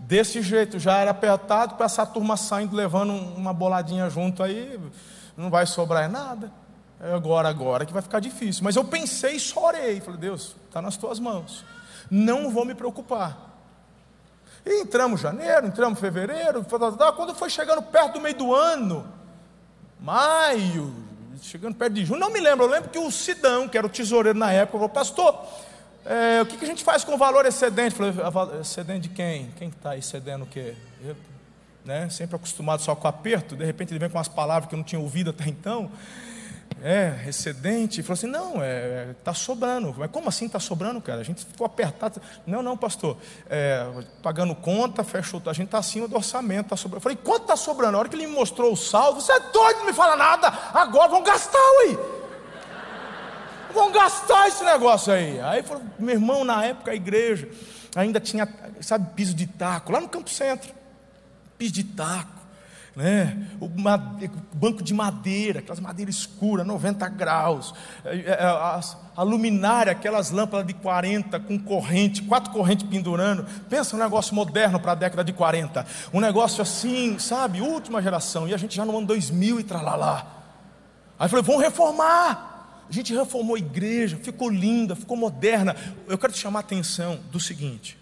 desse jeito já era apertado para essa turma saindo, levando uma boladinha junto aí, não vai sobrar nada. É agora, agora que vai ficar difícil. Mas eu pensei e só orei. Falei, Deus, está nas tuas mãos. Não vou me preocupar. E entramos janeiro, entramos fevereiro, quando foi chegando perto do meio do ano, maio, chegando perto de junho, não me lembro, eu lembro que o Sidão, que era o tesoureiro na época, falou, pastor, é, o que, que, a gente faz com o valor excedente? Falei, excedente de quem? Quem está excedendo o quê? Eu, né, sempre acostumado só com aperto, de repente ele vem com umas palavras que eu não tinha ouvido até então é, excedente. Falou assim: não, está é, tá sobrando. Mas como assim está sobrando, cara? A gente ficou apertado. Não, não, pastor. É, pagando conta, fechou. A gente está acima do orçamento, está sobrando. Eu falei: quanto está sobrando? A hora que ele me mostrou o saldo, você é doido, não me fala nada. Agora vão gastar, aí. Vão gastar esse negócio aí. Aí falou: meu irmão, na época a igreja ainda tinha, sabe, piso de taco, lá no Campo Centro. Piso de taco né? o banco de madeira, aquelas madeiras escuras, 90 graus, é, é, a, a luminária, aquelas lâmpadas de 40 com corrente, quatro correntes pendurando. Pensa um negócio moderno para a década de 40, um negócio assim, sabe, última geração, e a gente já no ano 2000 e tralalá. Aí falei, vamos reformar. A gente reformou a igreja, ficou linda, ficou moderna. Eu quero te chamar a atenção do seguinte: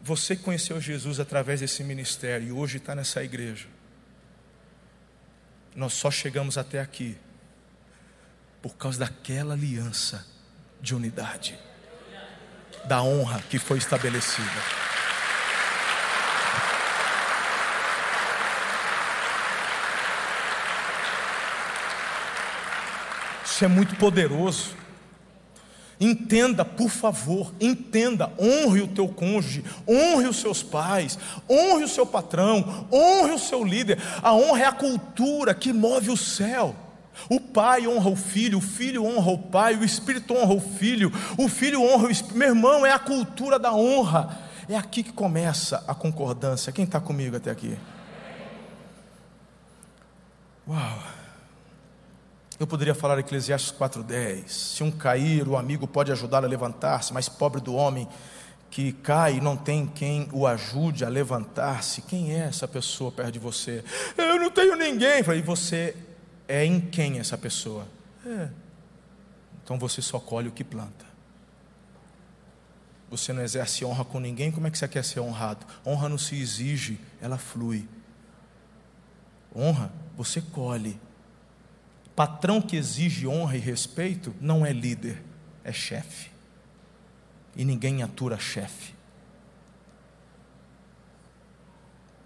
você conheceu Jesus através desse ministério e hoje está nessa igreja. Nós só chegamos até aqui por causa daquela aliança de unidade, da honra que foi estabelecida. Isso é muito poderoso. Entenda, por favor, entenda, honre o teu cônjuge, honre os seus pais, honre o seu patrão, honre o seu líder. A honra é a cultura que move o céu. O pai honra o filho, o filho honra o pai, o espírito honra o filho, o filho honra o espírito. Meu irmão, é a cultura da honra. É aqui que começa a concordância. Quem está comigo até aqui? Uau! Eu poderia falar Eclesiastes 4,10: se um cair, o amigo pode ajudá-lo a levantar-se, mas pobre do homem que cai não tem quem o ajude a levantar-se. Quem é essa pessoa perto de você? Eu não tenho ninguém. E você é em quem essa pessoa? É. Então você só colhe o que planta. Você não exerce honra com ninguém, como é que você quer ser honrado? Honra não se exige, ela flui. Honra, você colhe. Patrão que exige honra e respeito não é líder, é chefe. E ninguém atura chefe.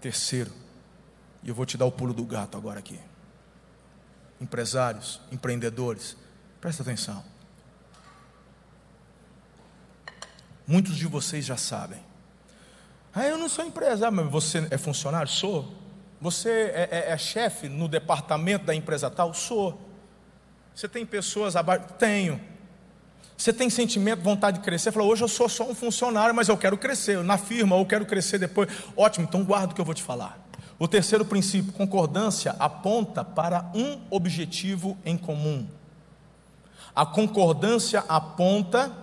Terceiro, e eu vou te dar o pulo do gato agora aqui. Empresários, empreendedores, presta atenção. Muitos de vocês já sabem. Ah, eu não sou empresário, mas você é funcionário? Sou. Você é, é, é chefe no departamento da empresa tal? Sou. Você tem pessoas abaixo? Tenho. Você tem sentimento, vontade de crescer? Fala, hoje eu sou só um funcionário, mas eu quero crescer na firma, ou quero crescer depois. Ótimo, então guarda o que eu vou te falar. O terceiro princípio, concordância, aponta para um objetivo em comum. A concordância aponta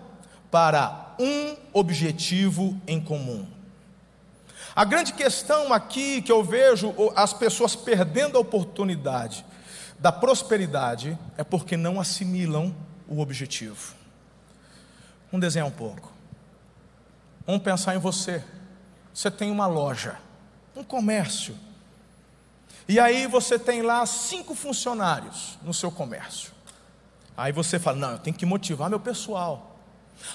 para um objetivo em comum. A grande questão aqui que eu vejo as pessoas perdendo a oportunidade da prosperidade é porque não assimilam o objetivo. Vamos desenhar um pouco. Vamos pensar em você. Você tem uma loja, um comércio. E aí você tem lá cinco funcionários no seu comércio. Aí você fala: não, eu tenho que motivar meu pessoal.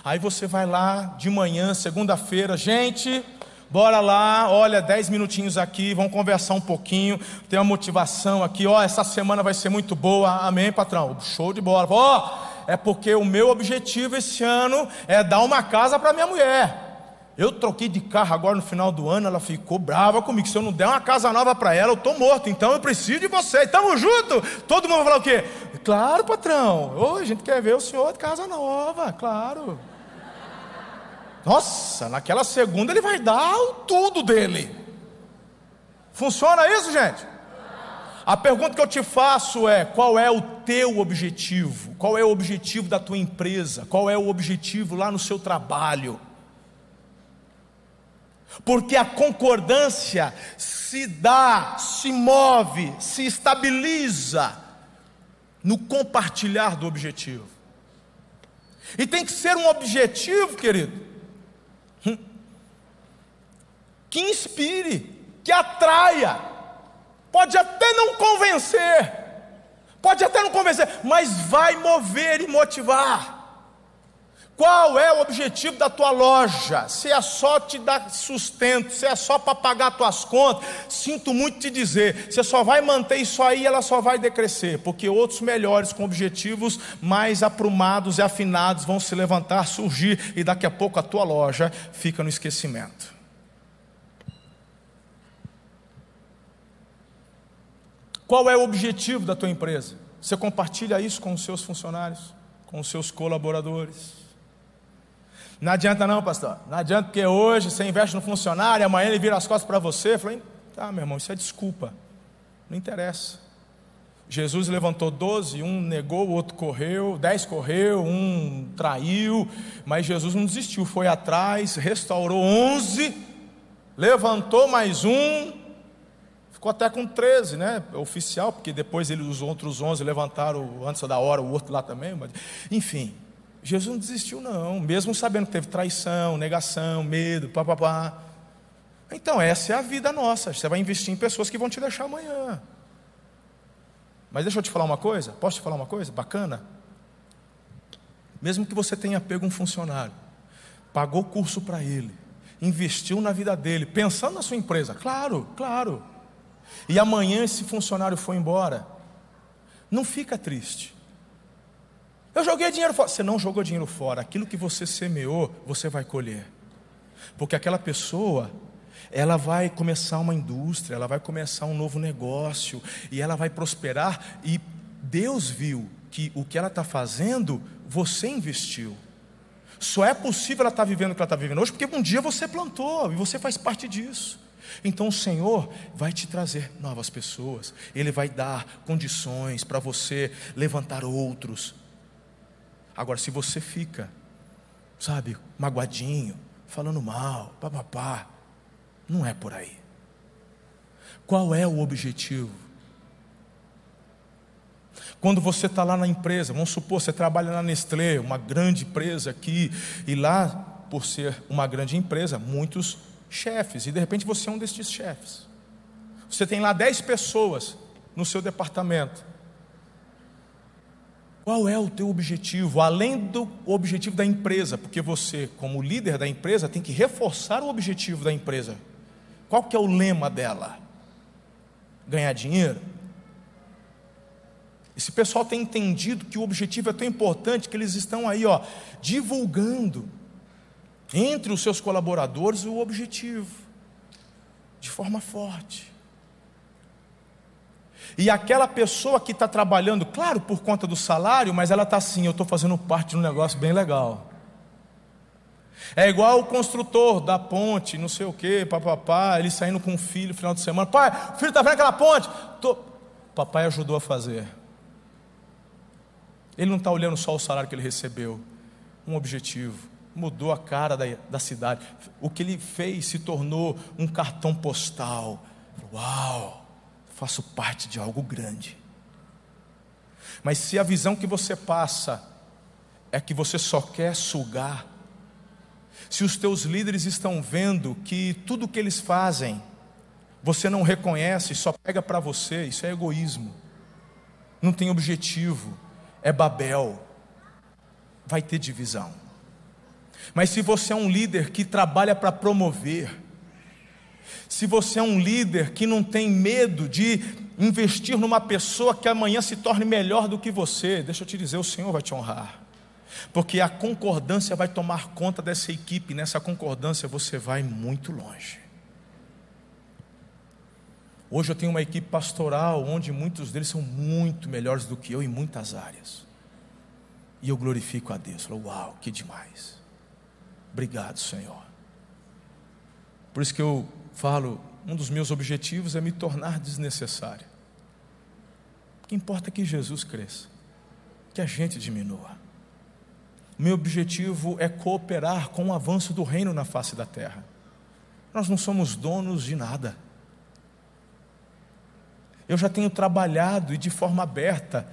Aí você vai lá de manhã, segunda-feira, gente, Bora lá, olha, dez minutinhos aqui, vamos conversar um pouquinho, tem uma motivação aqui, ó, essa semana vai ser muito boa, amém, patrão? Show de bola. Ó, é porque o meu objetivo esse ano é dar uma casa para minha mulher. Eu troquei de carro agora no final do ano, ela ficou brava comigo. Se eu não der uma casa nova para ela, eu estou morto. Então eu preciso de você. Estamos juntos. Todo mundo vai falar o quê? Claro, patrão. Ô, a gente quer ver o senhor de casa nova, claro. Nossa, naquela segunda ele vai dar o tudo dele. Funciona isso, gente? A pergunta que eu te faço é: qual é o teu objetivo? Qual é o objetivo da tua empresa? Qual é o objetivo lá no seu trabalho? porque a concordância se dá, se move, se estabiliza no compartilhar do objetivo. E tem que ser um objetivo, querido, que inspire, que atraia, pode até não convencer, pode até não convencer, mas vai mover e motivar. Qual é o objetivo da tua loja? Se é só te dar sustento, se é só para pagar tuas contas, sinto muito te dizer, você só vai manter isso aí, ela só vai decrescer, porque outros melhores com objetivos mais aprumados e afinados vão se levantar, surgir e daqui a pouco a tua loja fica no esquecimento. Qual é o objetivo da tua empresa? Você compartilha isso com os seus funcionários, com os seus colaboradores? Não adianta não, pastor. Não adianta porque hoje você investe no funcionário, amanhã ele vira as costas para você. Eu falei, tá, meu irmão, isso é desculpa. Não interessa. Jesus levantou doze, um negou, o outro correu, dez correu, um traiu, mas Jesus não desistiu, foi atrás, restaurou onze, levantou mais um, ficou até com treze, né? Oficial, porque depois ele, os outros onze levantaram antes da hora, o outro lá também, mas, enfim. Jesus não desistiu, não, mesmo sabendo que teve traição, negação, medo, papapá. Então, essa é a vida nossa. Você vai investir em pessoas que vão te deixar amanhã. Mas deixa eu te falar uma coisa, posso te falar uma coisa bacana? Mesmo que você tenha pego um funcionário, pagou curso para ele, investiu na vida dele, pensando na sua empresa, claro, claro. E amanhã esse funcionário foi embora, não fica triste. Eu joguei dinheiro fora. Você não jogou dinheiro fora. Aquilo que você semeou, você vai colher. Porque aquela pessoa, ela vai começar uma indústria, ela vai começar um novo negócio, e ela vai prosperar. E Deus viu que o que ela está fazendo, você investiu. Só é possível ela estar tá vivendo o que ela está vivendo hoje, porque um dia você plantou e você faz parte disso. Então o Senhor vai te trazer novas pessoas, Ele vai dar condições para você levantar outros, Agora, se você fica, sabe, magoadinho, falando mal, papapá, não é por aí. Qual é o objetivo? Quando você está lá na empresa, vamos supor, você trabalha na Nestlé, uma grande empresa aqui, e lá, por ser uma grande empresa, muitos chefes, e de repente você é um desses chefes. Você tem lá 10 pessoas no seu departamento. Qual é o teu objetivo, além do objetivo da empresa? Porque você, como líder da empresa, tem que reforçar o objetivo da empresa. Qual que é o lema dela? Ganhar dinheiro? Esse pessoal tem entendido que o objetivo é tão importante que eles estão aí, ó, divulgando entre os seus colaboradores o objetivo de forma forte. E aquela pessoa que está trabalhando, claro, por conta do salário, mas ela está assim: eu estou fazendo parte de um negócio bem legal. É igual o construtor da ponte, não sei o que, papapá, ele saindo com o filho no final de semana. Pai, o filho está vendo aquela ponte? Tô... Papai ajudou a fazer. Ele não está olhando só o salário que ele recebeu, um objetivo. Mudou a cara da, da cidade. O que ele fez se tornou um cartão postal. Uau! faço parte de algo grande. Mas se a visão que você passa é que você só quer sugar, se os teus líderes estão vendo que tudo que eles fazem você não reconhece, só pega para você, isso é egoísmo, não tem objetivo, é Babel, vai ter divisão. Mas se você é um líder que trabalha para promover, Se você é um líder que não tem medo de investir numa pessoa que amanhã se torne melhor do que você, deixa eu te dizer, o Senhor vai te honrar. Porque a concordância vai tomar conta dessa equipe, nessa concordância você vai muito longe. Hoje eu tenho uma equipe pastoral onde muitos deles são muito melhores do que eu em muitas áreas. E eu glorifico a Deus. Falo, uau, que demais. Obrigado, Senhor. Por isso que eu falo, um dos meus objetivos é me tornar desnecessário. O que importa é que Jesus cresça, que a gente diminua. O meu objetivo é cooperar com o avanço do reino na face da terra. Nós não somos donos de nada. Eu já tenho trabalhado e de forma aberta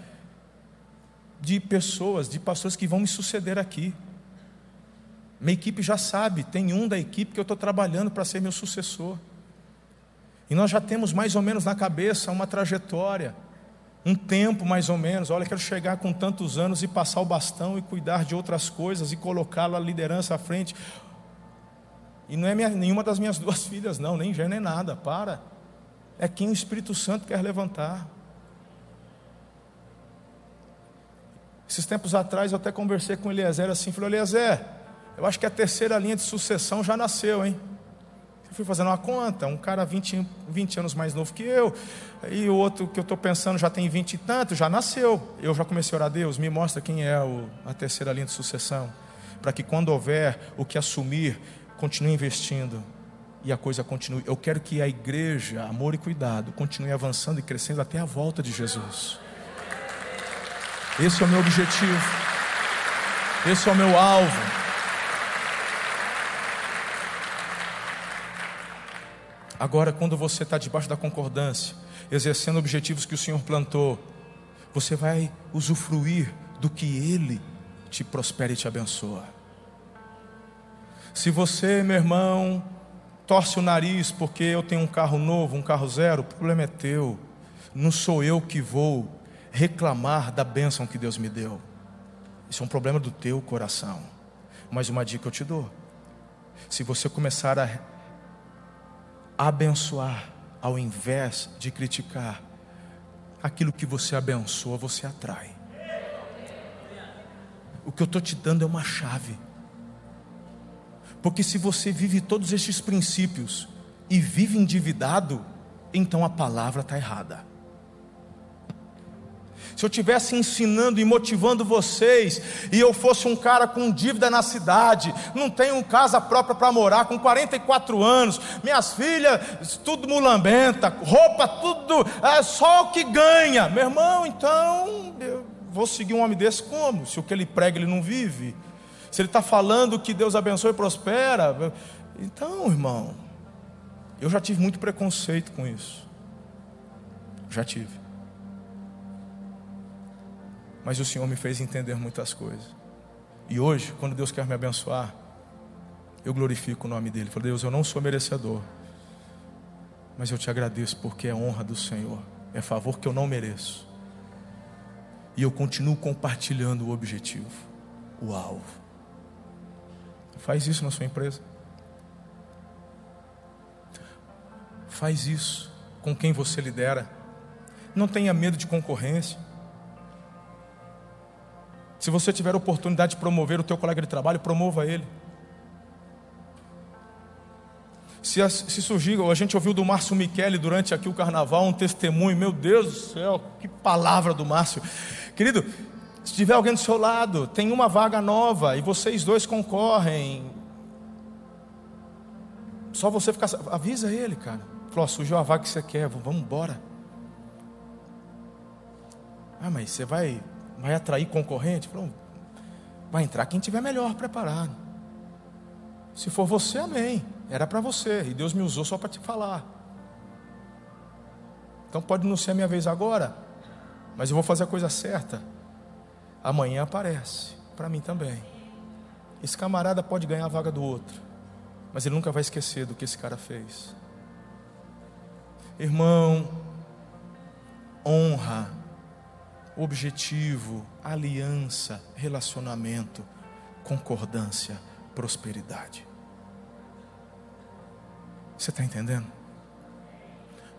de pessoas, de pastores que vão me suceder aqui. Minha equipe já sabe, tem um da equipe que eu estou trabalhando para ser meu sucessor. E nós já temos mais ou menos na cabeça uma trajetória, um tempo mais ou menos. Olha, quero chegar com tantos anos e passar o bastão e cuidar de outras coisas e colocá-lo a liderança à frente. E não é minha, nenhuma das minhas duas filhas, não, nem já nem nada, para é quem o Espírito Santo quer levantar. Esses tempos atrás eu até conversei com Eliezer assim, falei, Eliezer, eu acho que a terceira linha de sucessão já nasceu, hein? Eu fui fazendo uma conta, um cara 20, 20 anos mais novo que eu, e o outro que eu estou pensando já tem 20 e tanto, já nasceu. Eu já comecei a orar, Deus, me mostra quem é o, a terceira linha de sucessão, para que quando houver o que assumir, continue investindo e a coisa continue. Eu quero que a igreja, amor e cuidado, continue avançando e crescendo até a volta de Jesus. Esse é o meu objetivo. Esse é o meu alvo. Agora, quando você está debaixo da concordância, exercendo objetivos que o Senhor plantou, você vai usufruir do que Ele te prospera e te abençoa. Se você, meu irmão, torce o nariz porque eu tenho um carro novo, um carro zero, o problema é teu. Não sou eu que vou reclamar da bênção que Deus me deu. Isso é um problema do teu coração. Mas uma dica eu te dou: se você começar a abençoar, ao invés de criticar, aquilo que você abençoa, você atrai. O que eu estou te dando é uma chave. Porque se você vive todos estes princípios e vive endividado, então a palavra está errada. Se eu estivesse ensinando e motivando vocês, e eu fosse um cara com dívida na cidade, não tenho casa própria para morar, com 44 anos, minhas filhas, tudo mulambenta, roupa, tudo, é só o que ganha, meu irmão, então eu vou seguir um homem desse como? Se o que ele prega ele não vive? se ele está falando que Deus abençoe e prospera, então, irmão, eu já tive muito preconceito com isso. Já tive. Mas o Senhor me fez entender muitas coisas. E hoje, quando Deus quer me abençoar, eu glorifico o nome dele. Falei, Deus, eu não sou merecedor, mas eu te agradeço porque é honra do Senhor, é favor que eu não mereço. E eu continuo compartilhando o objetivo, o alvo. Faz isso na sua empresa. Faz isso com quem você lidera. Não tenha medo de concorrência. Se você tiver a oportunidade de promover o teu colega de trabalho, promova ele. Se, se surgir, a gente ouviu do Márcio Michele durante aqui o carnaval um testemunho, meu Deus do céu, que palavra do Márcio. Querido, se tiver alguém do seu lado, tem uma vaga nova e vocês dois concorrem. Só você ficar. Avisa ele, cara. Falou: surgiu a vaga que você quer, vamos embora. Ah, mas você vai, vai atrair concorrente? Falou: vai entrar quem tiver melhor preparado. Se for você, amém. Era para você e Deus me usou só para te falar. Então pode não ser a minha vez agora, mas eu vou fazer a coisa certa amanhã aparece para mim também. Esse camarada pode ganhar a vaga do outro, mas ele nunca vai esquecer do que esse cara fez. Irmão, honra, objetivo, aliança, Você está entendendo?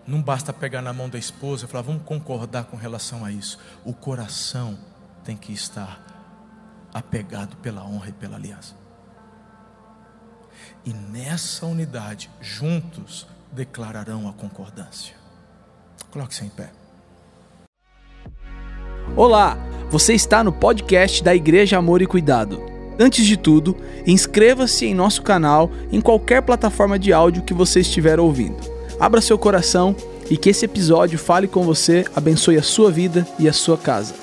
Não basta pegar na mão da esposa e falar, vamos concordar com relação a isso. O coração tem que estar apegado pela honra e pela aliança. E nessa unidade, juntos, declararão a concordância. Coloque-se em pé. Olá, você está no podcast da Igreja Amor e Cuidado. Antes de tudo, inscreva-se em nosso canal em qualquer plataforma de áudio que você estiver ouvindo. Abra seu coração e que esse episódio fale com você, abençoe a sua vida e a sua casa.